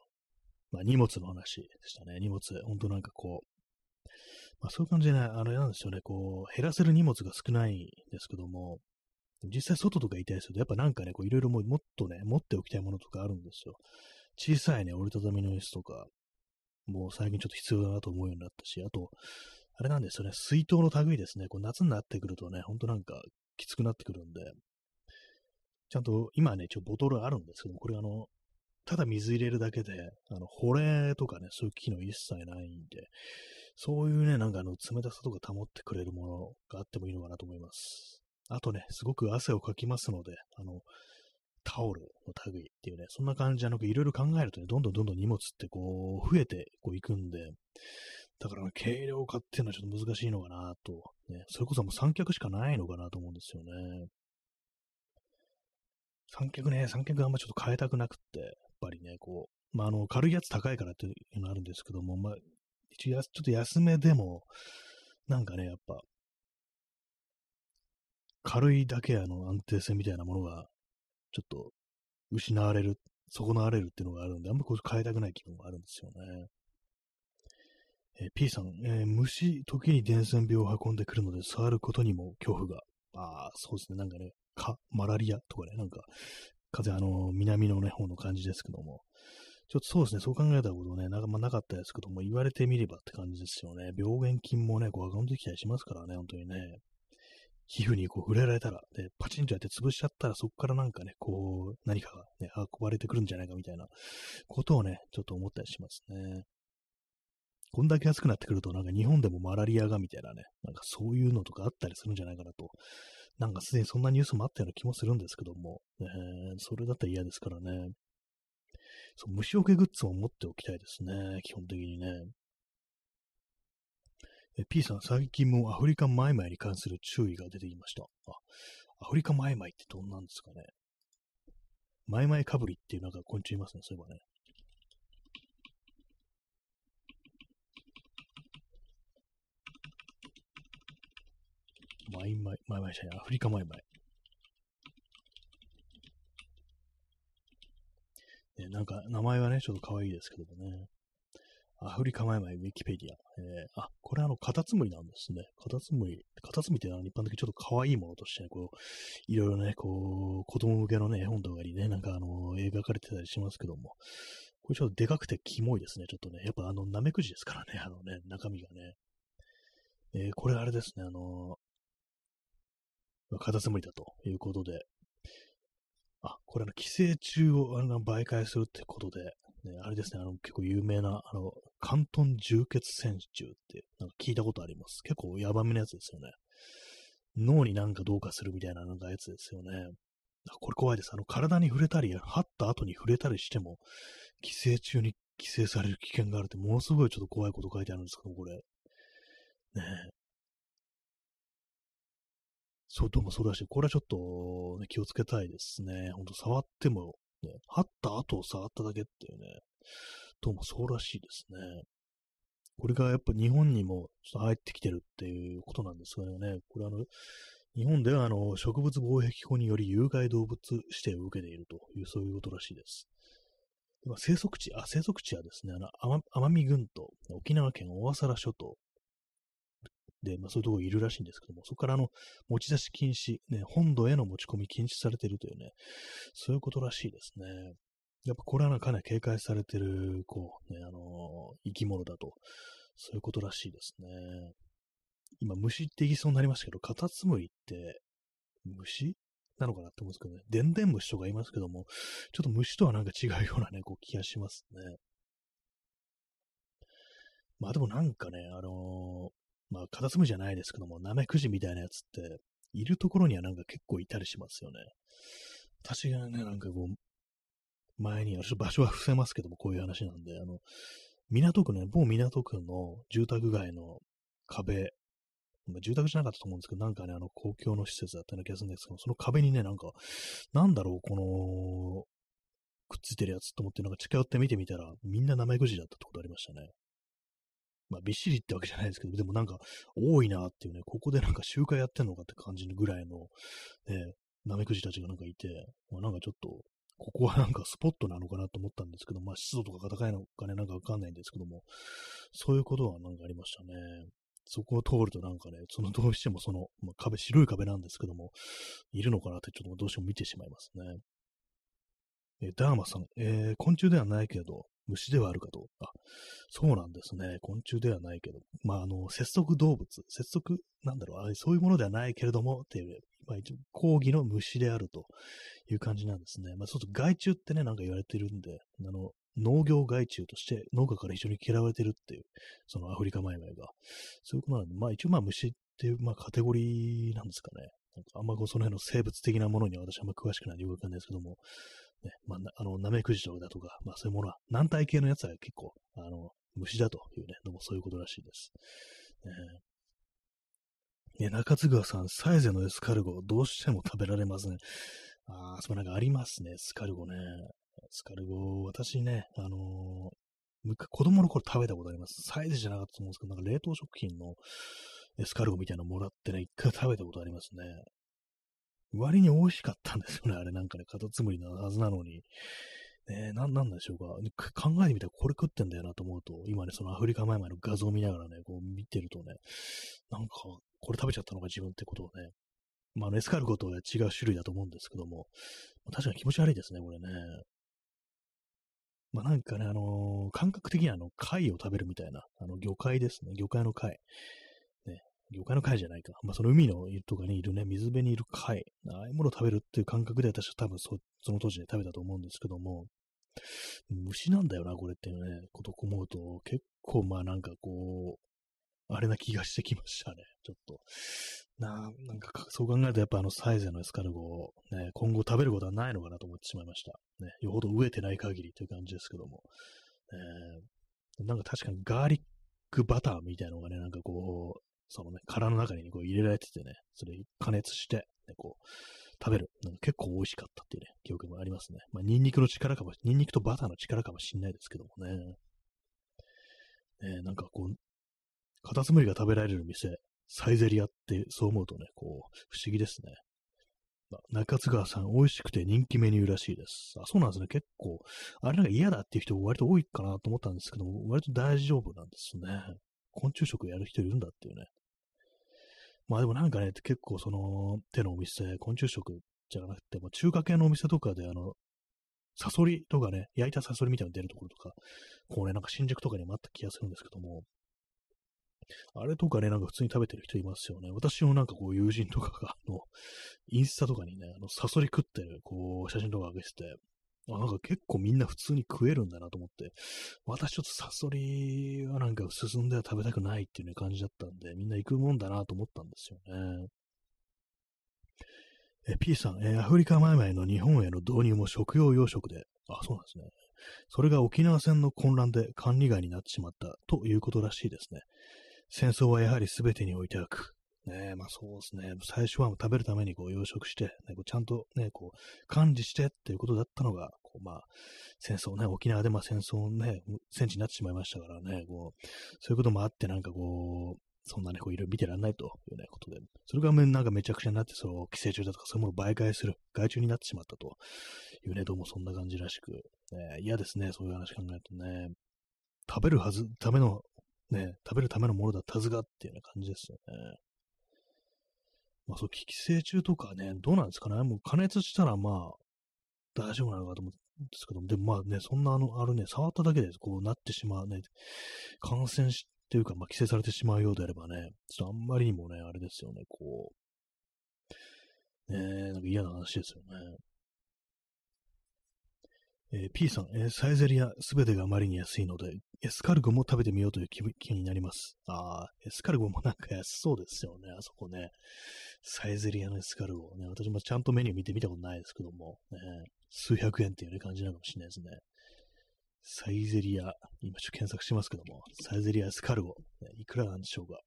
まあ、荷物の話でしたね。荷物、本当なんかこう、まあ、そういう感じでね、あれなんですよね、こう、減らせる荷物が少ないんですけども、実際外とかいたりすると、やっぱなんかね、こういろいろももっとね、持っておきたいものとかあるんですよ。小さいね、折りたたみの椅子とか、もう最近ちょっと必要だなと思うようになったし、あと、あれなんですよね、水筒の類ですね、こう夏になってくるとね、ほんとなんかきつくなってくるんで、ちゃんと今ね、一応ボトルあるんですけども、これあの、ただ水入れるだけで、あの、保冷とかね、そういう機能一切ないんで、そういうね、なんかあの、冷たさとか保ってくれるものがあってもいいのかなと思います。あとね、すごく汗をかきますので、あの、タオルの類っていうね、そんな感じじゃなく、いろいろ考えるとね、どんどんどんどん荷物ってこう、増えてこういくんで、だから、軽量化っていうのはちょっと難しいのかなと、ね、それこそもう三脚しかないのかなと思うんですよね。三脚ね、三脚あんまちょっと変えたくなくって、やっぱりね、こう、まあ、あの、軽いやつ高いからっていうのあるんですけども、まあ、一応ちょっと安めでも、なんかね、やっぱ、軽いだけあの安定性みたいなものが、ちょっと失われる、損なわれるっていうのがあるんで、あんまこう変えたくない気分があるんですよね。えー、P さん、えー、虫、時に伝染病を運んでくるので、触ることにも恐怖が。ああ、そうですね。なんかね、か、マラリアとかね、なんか、風、あの、南のね、方の感じですけども、ちょっとそうですね、そう考えたことね、なか,、まあ、なかったですけども、言われてみればって感じですよね。病原菌もね、こう、運んできたりしますからね、本当にね。皮膚にこう触れられたら、で、パチンとやって潰しちゃったら、そこからなんかね、こう、何かがね、運ばれてくるんじゃないかみたいなことをね、ちょっと思ったりしますね。こんだけ暑くなってくると、なんか日本でもマラリアがみたいなね、なんかそういうのとかあったりするんじゃないかなと、なんかすでにそんなニュースもあったような気もするんですけども、えー、それだったら嫌ですからね。そう、虫除けグッズも持っておきたいですね。基本的にね。え P さん、最近もアフリカマイマイに関する注意が出てきました。あ、アフリカマイマイってどんなんですかね。マイマイかぶりっていうなんか昆虫いますね、そういえばね。マイマイ、マイマイじゃない、アフリカマイマイ。ね、なんか名前はね、ちょっと可愛いですけどもね。アフリカマイマイウィキペディア。えー、あ、これあの、カタツムリなんですね。カタツムリ、カタツムリってのは一般的にちょっと可愛いものとしてね、こう、いろいろね、こう、子供向けのね、絵本とかにね、なんかあの、描かれてたりしますけども、これちょっとでかくてキモいですね、ちょっとね。やっぱあの、ナメクジですからね、あのね、中身がね。えー、これあれですね、あの、カタツムリだということで、あ、これの寄生虫をあの媒介するってことで、ね、あれですね、あの結構有名な、あの、関東重血線虫ってなんか聞いたことあります。結構ヤバめなやつですよね。脳になんかどうかするみたいななんかやつですよね。これ怖いです。あの、体に触れたり、張った後に触れたりしても、寄生虫に寄生される危険があるって、ものすごいちょっと怖いこと書いてあるんですけど、これ。ねえ。そう、どうもそうらしい。これはちょっと、ね、気をつけたいですね。ほんと触っても、ね、張った後を触っただけっていうね、どうもそうらしいですね。これがやっぱ日本にもちょっと入ってきてるっていうことなんですよね。これあの、日本ではあの植物防疫法により有害動物指定を受けているという、そういうことらしいです。生息地、あ、生息地はですね、あの、奄美群島、沖縄県小笠原諸島、で、まあ、そういうところいるらしいんですけども、そこからあの、持ち出し禁止、ね、本土への持ち込み禁止されているというね、そういうことらしいですね。やっぱこれはかなり警戒されてる、こう、ね、あのー、生き物だと、そういうことらしいですね。今、虫って言いそうになりましたけど、カタツムリって、虫？なのかなって思うんですけどね、でんでん虫とか言いますけども、ちょっと虫とはなんか違うようなね、こう気がしますね。まあでもなんかね、あのまあ、カタツムリじゃないですけども、ナメクジみたいなやつって、いるところにはなんか結構いたりしますよね。私がね、なんかこう、前に、私場所は伏せますけども、こういう話なんで、あの、港区ね、某港区の住宅街の壁、住宅じゃなかったと思うんですけど、なんかね、あの、公共の施設だったような気がするんですけど、その壁にね、なんか、なんだろう、この、くっついてるやつと思って、なんか近寄って見てみたら、みんな名前くじだったってことありましたね。まあ、びっしりってわけじゃないですけど、でもなんか、多いなっていうね、ここでなんか集会やってんのかって感じぐらいの、ね、ナメクジたちがなんかいて、まあ、なんかちょっと、ここはなんかスポットなのかなと思ったんですけど、まあ湿度とかが高いのかね、なんかわかんないんですけども、そういうことはなんかありましたね。そこを通るとなんかね、そのどうしてもその、まあ、壁、白い壁なんですけども、いるのかなってちょっとどうしても見てしまいますね。えダーマさん、えー、昆虫ではないけど、虫ではあるかと。あ、そうなんですね。昆虫ではないけど。まあ、あの、節足動物。節足、なんだろう、そういうものではないけれども、っていう、まあ、一応、講義の虫であるという感じなんですね。まあ、そうすると害虫ってね、なんか言われてるんで、あの、農業害虫として農家から非常に嫌われてるっていう、そのアフリカマイマイが。そういうことなんで、まあ一応まあ虫っていう、まあカテゴリーなんですかね。なんかあんまこうその辺の生物的なものには私はあんま詳しくないんでよくわかんないですけども、ね、まあ、あの、ナメクジとかだとか、まあそういうものは、軟体系のやつは結構、あの、虫だというね、のもそういうことらしいです。ね、ね中津川さん、サイゼのエスカルゴ、どうしても食べられません。ああ、そうなんかありますね、エスカルゴね。エスカルゴ、私ね、あのー、子供の頃食べたことあります。サイズじゃなかったと思うんですけど、なんか冷凍食品のエスカルゴみたいなのもらってね、一回食べたことありますね。割に美味しかったんですよね、あれなんかね、カタツムリのはずなのに。ねえな、なんでしょうか。考えてみたらこれ食ってんだよなと思うと、今ね、そのアフリカ前々の画像を見ながらね、こう見てるとね、なんか、これ食べちゃったのか自分ってことをね、まあ、エスカルゴとは違う種類だと思うんですけども、確かに気持ち悪いですね、これね。まあ、なんかね、あのー、感覚的にはあの、貝を食べるみたいな、あの、魚介ですね、魚介の貝。魚介の貝じゃないか。まあ、その海のとかにいるね、水辺にいる貝。ああいうものを食べるっていう感覚で私は多分そその当時で食べたと思うんですけども、虫なんだよな、これっていうね、ことを思うと、結構まあなんかこう、あれな気がしてきましたね、ちょっと。なあなんかそう考えるとやっぱあのサイゼのエスカルゴをね、今後食べることはないのかなと思ってしまいました。ね、よほど飢えてない限りという感じですけども。えー、なんか確かにガーリックバターみたいなのがね、なんかこう、そのね、殻の中にこう入れられててね、それ加熱して、ね、こう、食べる。なんか結構美味しかったっていうね、記憶もありますね。まあ、ニンニクの力かも、ニンニクとバターの力かもしんないですけどもね。ねなんかこう、カタツムリが食べられる店、サイゼリアってそう思うとね、こう、不思議ですね。中津川さん、美味しくて人気メニューらしいです。あ、そうなんですね。結構、あれなんか嫌だっていう人割と多いかなと思ったんですけども、割と大丈夫なんですね。昆虫食やる人いるんだっていうね。まあでもなんかね、結構その手のお店、昆虫食じゃなくて、も中華系のお店とかであの、サソリとかね、焼いたサソリみたいなの出るところとか、こうね、なんか新宿とかにもあった気がするんですけども、あれとかね、なんか普通に食べてる人いますよね。私もなんかこう友人とかが、あの、インスタとかにね、あの、サソリ食ってる、こう、写真とか上げてて、あ、なんか結構みんな普通に食えるんだなと思って、私ちょっとサソリはなんか進んでは食べたくないっていうね感じだったんで、みんな行くもんだなと思ったんですよね。え、P さん、えアフリカマイマイの日本への導入も食用養殖で、あ、そうなんですね。それが沖縄戦の混乱で管理外になってしまったということらしいですね。戦争はやはり全てにおいて悪。ねまあそうですね。最初は食べるためにこう養殖して、ね、こうちゃんとね、こう管理してっていうことだったのが、こうまあ戦争ね、沖縄でまあ戦争ね、戦地になってしまいましたからね、こう、そういうこともあってなんかこう、そんなね、こういろいろ見てらんないというね、ことで、それがなんかめちゃくちゃになって、その寄生虫だとかそういうものを媒介する、害虫になってしまったというね、どうもそんな感じらしく、ね、嫌ですね、そういう話考えるとね、食べるはず、ための、ね、食べるためのものだったはずがっていうような感じですよね。まあ、そう、寄生虫とかね、どうなんですかね。もう加熱したらまあ、大丈夫なのかと思うんですけども、でもまあね、そんなあの、あれね、触っただけでこうなってしまうね、感染し、っていうか、まあ、寄生されてしまうようであればね、ちょっとあんまりにもね、あれですよね、こう、ねなんか嫌な話ですよね。えー、P さん、えー、サイゼリアすべてがあまりに安いので、エスカルゴも食べてみようという気気になります。ああ、エスカルゴもなんか安そうですよね、あそこね。サイゼリアのエスカルゴね、私もちゃんとメニュー見てみたことないですけども、ね、数百円っていう、ね、感じなのかもしれないですね。サイゼリア、今ちょっと検索してますけども、サイゼリアエスカルゴ、ね、いくらなんでしょうか。ね、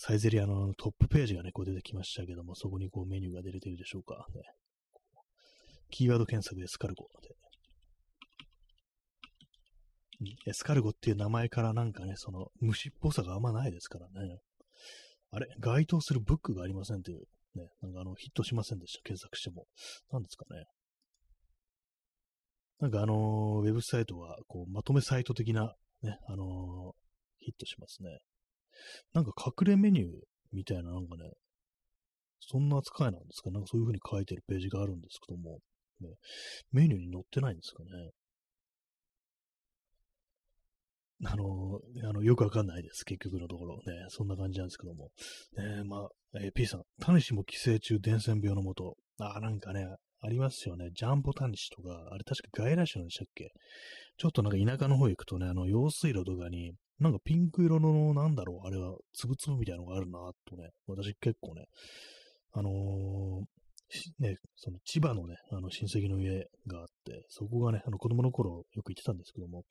サイゼリアのトップページがね、こう出てきましたけども、そこにこうメニューが出れてるでしょうか。ね、キーワード検索エスカルゴで。エスカルゴっていう名前からなんかね、その虫っぽさがあんまないですからね。あれ該当するブックがありませんという、ね、なんかあの、ヒットしませんでした。検索しても。何ですかね。なんかあのー、ウェブサイトは、こう、まとめサイト的な、ね、あのー、ヒットしますね。なんか隠れメニューみたいな、なんかね、そんな扱いなんですか？なんかそういう風に書いてるページがあるんですけども、ね、メニューに載ってないんですかね？あの、あの、よくわかんないです。結局のところね。そんな感じなんですけども。ね、まあ、えー、P さん、タニシも寄生虫伝染病のもと。あ、なんかね、ありますよね。ジャンボタニシとか、あれ確か外来種なんでしたっけ？ちょっとなんか田舎の方行くとね、あの、用水路とかに、なんかピンク色の、なんだろう、あれは、つぶつぶみたいなのがあるな、とね、私結構ね、あのー、ね、その千葉のね、あの親戚の家があって、そこがね、あの子供の頃よく行ってたんですけども、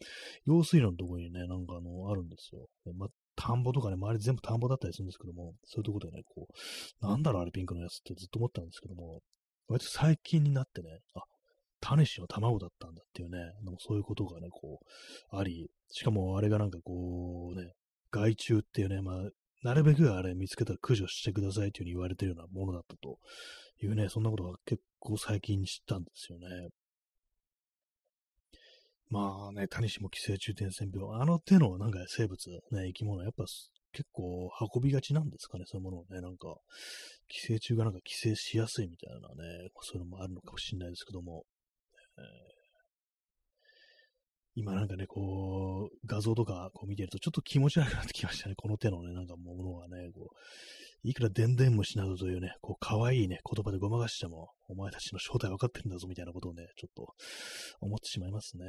用水路のところにね、なんかあの、あるんですよ。ま田んぼとかね、周り全部田んぼだったりするんですけども、そういうとこでね、こう、なんだろうあれピンクのやつってずっと思ったんですけども、割と最近になってね、あ、タネシの卵だったんだっていうね、でもそういうことがね、こう、あり、しかもあれがなんかこうね、害虫っていうね、まあ、なるべくあれ見つけたら駆除してくださいというふうに言われてるようなものだったというね、そんなことが結構最近知ったんですよね。まあね、タニシも寄生虫伝染病、あの手のなんか生物、ね、生き物、やっぱ結構運びがちなんですかね、そういうものをね、なんか、寄生虫がなんか寄生しやすいみたいなね、そういうのもあるのかもしれないですけども、今なんかね、こう、画像とかこう見てるとちょっと気持ち悪くなってきましたね、この手のね、なんかものがね、こう、いくらでんでん虫などというね、こう、可愛いね、言葉でごまかしても、お前たちの正体分かってるんだぞ、みたいなことをね、ちょっと思ってしまいますね。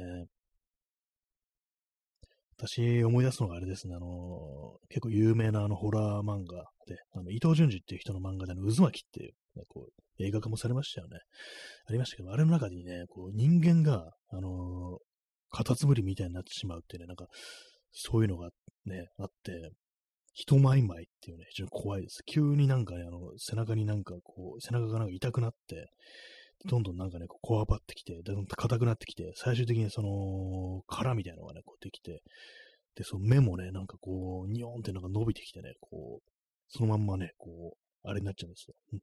私思い出すのがあれですね、あの、結構有名なあのホラー漫画で、あの伊藤淳二っていう人の漫画であの渦巻きっていう、ね、こう映画化もされましたよね。ありましたけど、あれの中にね、こう人間が、あの、カタツムリみたいになってしまうっていうね、なんか、そういうのがね、あって、人前々っていうね、非常に怖いです。急になんかね、あの、背中になんかこう、背中がなんか痛くなって、どんどんなんかね、こう、こわばってきて、どんどん硬くなってきて、最終的にその、殻みたいなのがね、こうできて、で、その目もね、なんかこう、ニョーンってなんか伸びてきてね、こう、そのまんまね、こう、あれになっちゃうんですよ。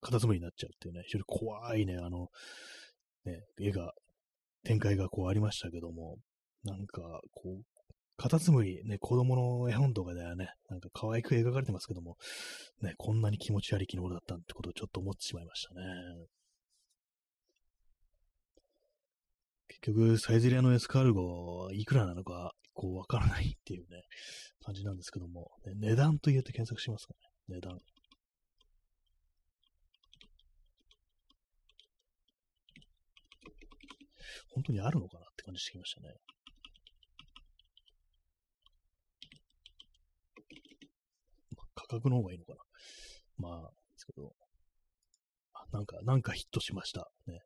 カタツムリになっちゃうっていうね、非常に怖いね、あの、ね、絵が、展開がこうありましたけども、なんか、こう、カタツムリ、ね、子供の絵本とかではね、なんか可愛く描かれてますけども、ね、こんなに気持ち悪い機能だったってことをちょっと思ってしまいましたね。結局、サイゼリアのエスカルゴ、いくらなのか、こう、わからないっていうね、感じなんですけども、ね、値段と言うと検索しますかね、値段。本当にあるのかなって感じしてきましたね。まあ、価格の方がいいのかな。まあ、ですけど、あなんか、なんかヒットしました。ね。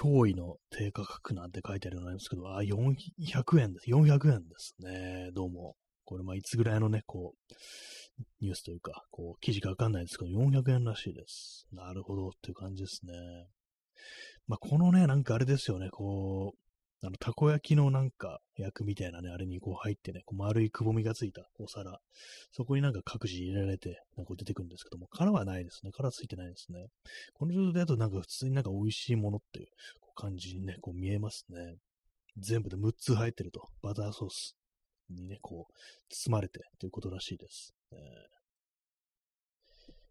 驚異の低価格なんて書いてあるようなんですけど、あ、400円です。400円ですね。どうも。これ、まあ、いつぐらいのね、こう、ニュースというか、こう、記事かわかんないですけど、400円らしいです。なるほどっていう感じですね。まあ、このね、なんかあれですよね、こう、あの、たこ焼きのなんか役みたいなね、あれにこう入ってね、こう丸いくぼみがついたお皿。そこになんか各自入れられて、なんか出てくるんですけども、殻はないですね。殻ついてないですね。この状態だとなんか普通になんか美味しいものっていう感じにね、こう見えますね。全部で6つ入ってると。バターソースにね、こう、包まれてということらしいです。え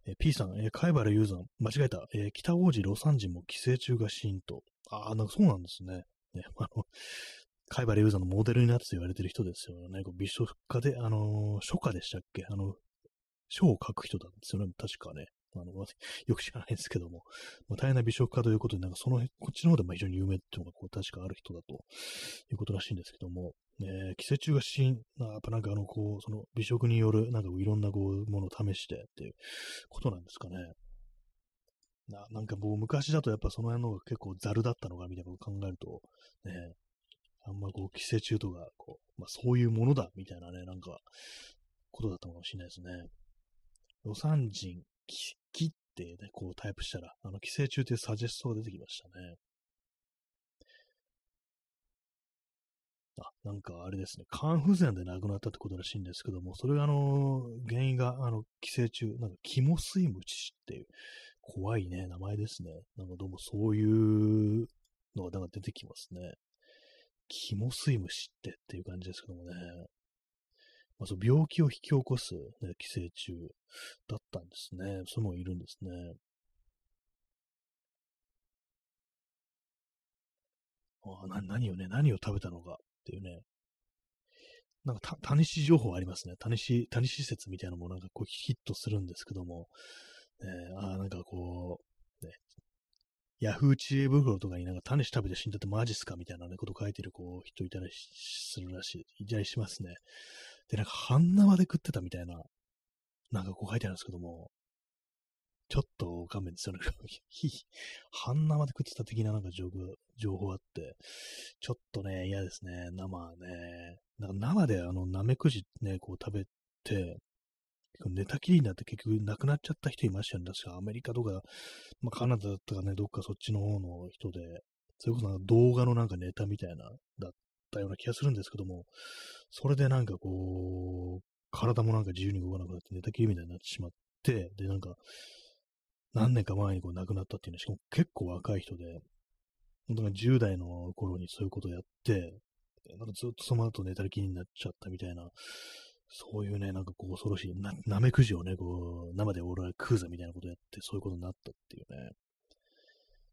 ー、え P さん、えー、貝原雄山、間違えた、えー、北王子魯山人も寄生虫が死因と。ああ、なんかそうなんですね。ね、あの、貝原雄山のモデルになって言われてる人ですよね。こう美食家で、あのー、初夏でしたっけ？あの、書を書く人なんですよね、確かね。あの、よく知らないですけども、まあ、大変な美食家ということで、なんかその、こっちの方でも非常に有名っていうのが、こう、確かある人だということらしいんですけども、ね、寄生虫が死因、やっぱなんかあの、こう、その美食による、なんかいろんなこう、ものを試してっていうことなんですかね。ななんかもう昔だとやっぱその辺の方が結構ザルだったのかみたいなことを考えると、ね、あんまこう寄生虫とか、こう、まあそういうものだみたいなね、なんか、ことだったかもしれないですね。ロサンジン、キってね、こうタイプしたら、あの寄生虫っていうサジェストが出てきましたね。あ、なんかあれですね、肝不全で亡くなったってことらしいんですけども、それがあの、原因があの寄生虫、なんかキモスイムチっていう、怖いね、名前ですね。なんかどうもそういうのがなんか出てきますね。キモスイムシってっていう感じですけどもね。まあ、そう病気を引き起こす、ね、寄生虫だったんですね。そういうのもいるんですね。あな何をね、何を食べたのかっていうね。なんか、タニシ情報ありますね。タニシ、タニシ説みたいなのもなんかこうヒットするんですけども、えー、あなんかこう、ね、ヤフー知恵袋とかになんか種食べて死んだってマジっすかみたいな、ね、こと書いてるこう人いたりするらしい、いたりしますね。で、なんか半生で食ってたみたいな、なんかこう書いてあるんですけども、ちょっと勘弁ですよね。半生で食ってた的ななんか情報情報あって、ちょっとね、嫌ですね。生ね。なんか生であの、ナメクジね、こう食べて、寝たきりになって結局亡くなっちゃった人いましたよね。確かアメリカとか、まあ、カナダだったかね、どっかそっちの方の人で、それこそなんか動画のなんかネタみたいな、だったような気がするんですけども、それでなんかこう、体もなんか自由に動かなくなって寝たきりみたいになってしまって、で、なんか、何年か前にこう亡くなったっていうのは、しかも結構若い人で、本当に10代の頃にそういうことをやって、なんかずっとその後寝たきりになっちゃったみたいなそういうね、なんかこう恐ろしい、な、なめくじをね、こう、生で俺は食うぜみたいなことやって、そういうことになったっていうね。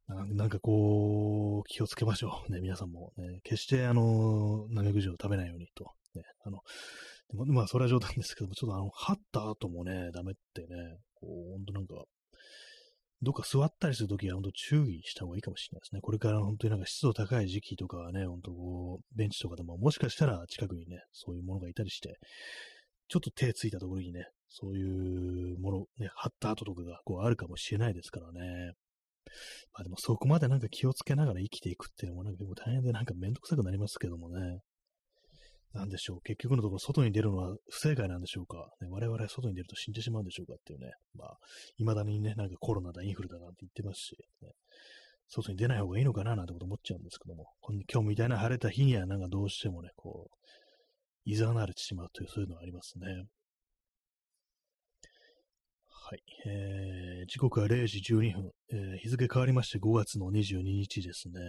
ななんかこう、気をつけましょう。ね、皆さんも。ね、決して、あの、なめくじを食べないようにと。ね、あの、まあ、それは冗談ですけども、ちょっとあの、張った後もね、ダメってね、こう、ほんとなんか、どっか座ったりするときは本当注意した方がいいかもしれないですね。これから本当になんか湿度高い時期とかはね、本当こう、ベンチとかでももしかしたら近くにね、そういうものがいたりして、ちょっと手ついたところにね、そういうもの、ね、貼った跡とかがこうあるかもしれないですからね。まあでもそこまでなんか気をつけながら生きていくっていうのもなんか大変でなんかめんどくさくなりますけどもね。なんでしょう。結局のところ、外に出るのは不正解なんでしょうか。ね、我々は外に出ると死んでしまうんでしょうかっていうね。まあ、未だにね、なんかコロナだ、インフルだなんて言ってますし、ね、外に出ない方がいいのかななんてこと思っちゃうんですけども、今日みたいな晴れた日にはなんかどうしてもね、こう、いざなれてしまうという、そういうのはありますね。はい。えー、時刻は0時12分、えー、日付変わりまして5月の22日ですね。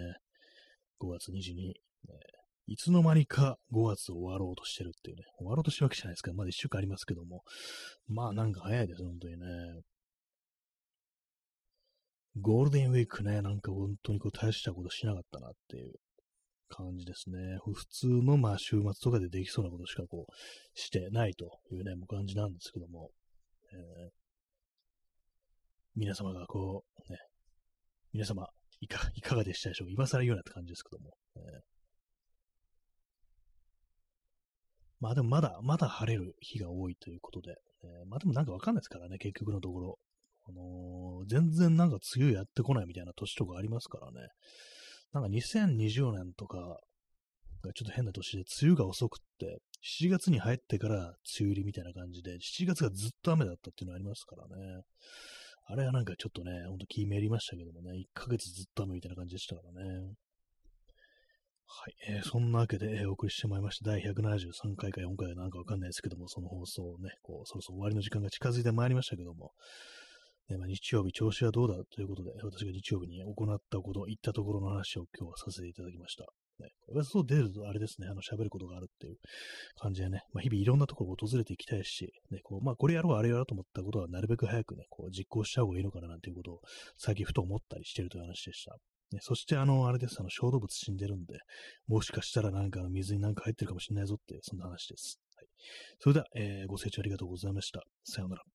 5月22、えーいつの間にか5月終わろうとしてるっていうね、終わろうとしてるわけじゃないですか。まだ1週間ありますけども。まあなんか早いです、本当にね。ゴールデンウィークね、なんか本当にこう大したことしなかったなっていう感じですね。普通のまあ週末とかでできそうなことしかこうしてないというね、もう感じなんですけども。えー、皆様がこう、ね、皆様、いかいかがでしたでしょうか？今更言うなって感じですけども。えーまあでもまだ、まだ晴れる日が多いということで、えー、まあでもなんかわかんないですからね、結局のところ。あのー、全然なんか梅雨やってこないみたいな年とかありますからね。なんか2020年とか、ちょっと変な年で梅雨が遅くって、7月に入ってから梅雨入りみたいな感じで、7月がずっと雨だったっていうのありますからね。あれはなんかちょっとね、ほんと気めりましたけどもね、1ヶ月ずっと雨みたいな感じでしたからね。はい、えー、そんなわけで、えー、お送りしてまいりました。第173回か4回かなんかわかんないですけども、その放送ね、こう、そろそろ終わりの時間が近づいてまいりましたけども、ねまあ、日曜日調子はどうだ？ということで、私が日曜日に行ったこと、行ったところの話を今日はさせていただきました。ね、これそう出るとあれですね、あの喋ることがあるっていう感じでね、まあ、日々いろんなところを訪れていきたいし、ね、こうまあ、これやろう、あれやろうと思ったことはなるべく早くね、こう実行した方がいいのかななんていうことを最近ふと思ったりしてるという話でした。ね、そして、あの、あれです、あの、小動物死んでるんで、もしかしたらなんか水になんか入ってるかもしれないぞって、そんな話です。はい。それでは、えー、ご清聴ありがとうございました。さようなら。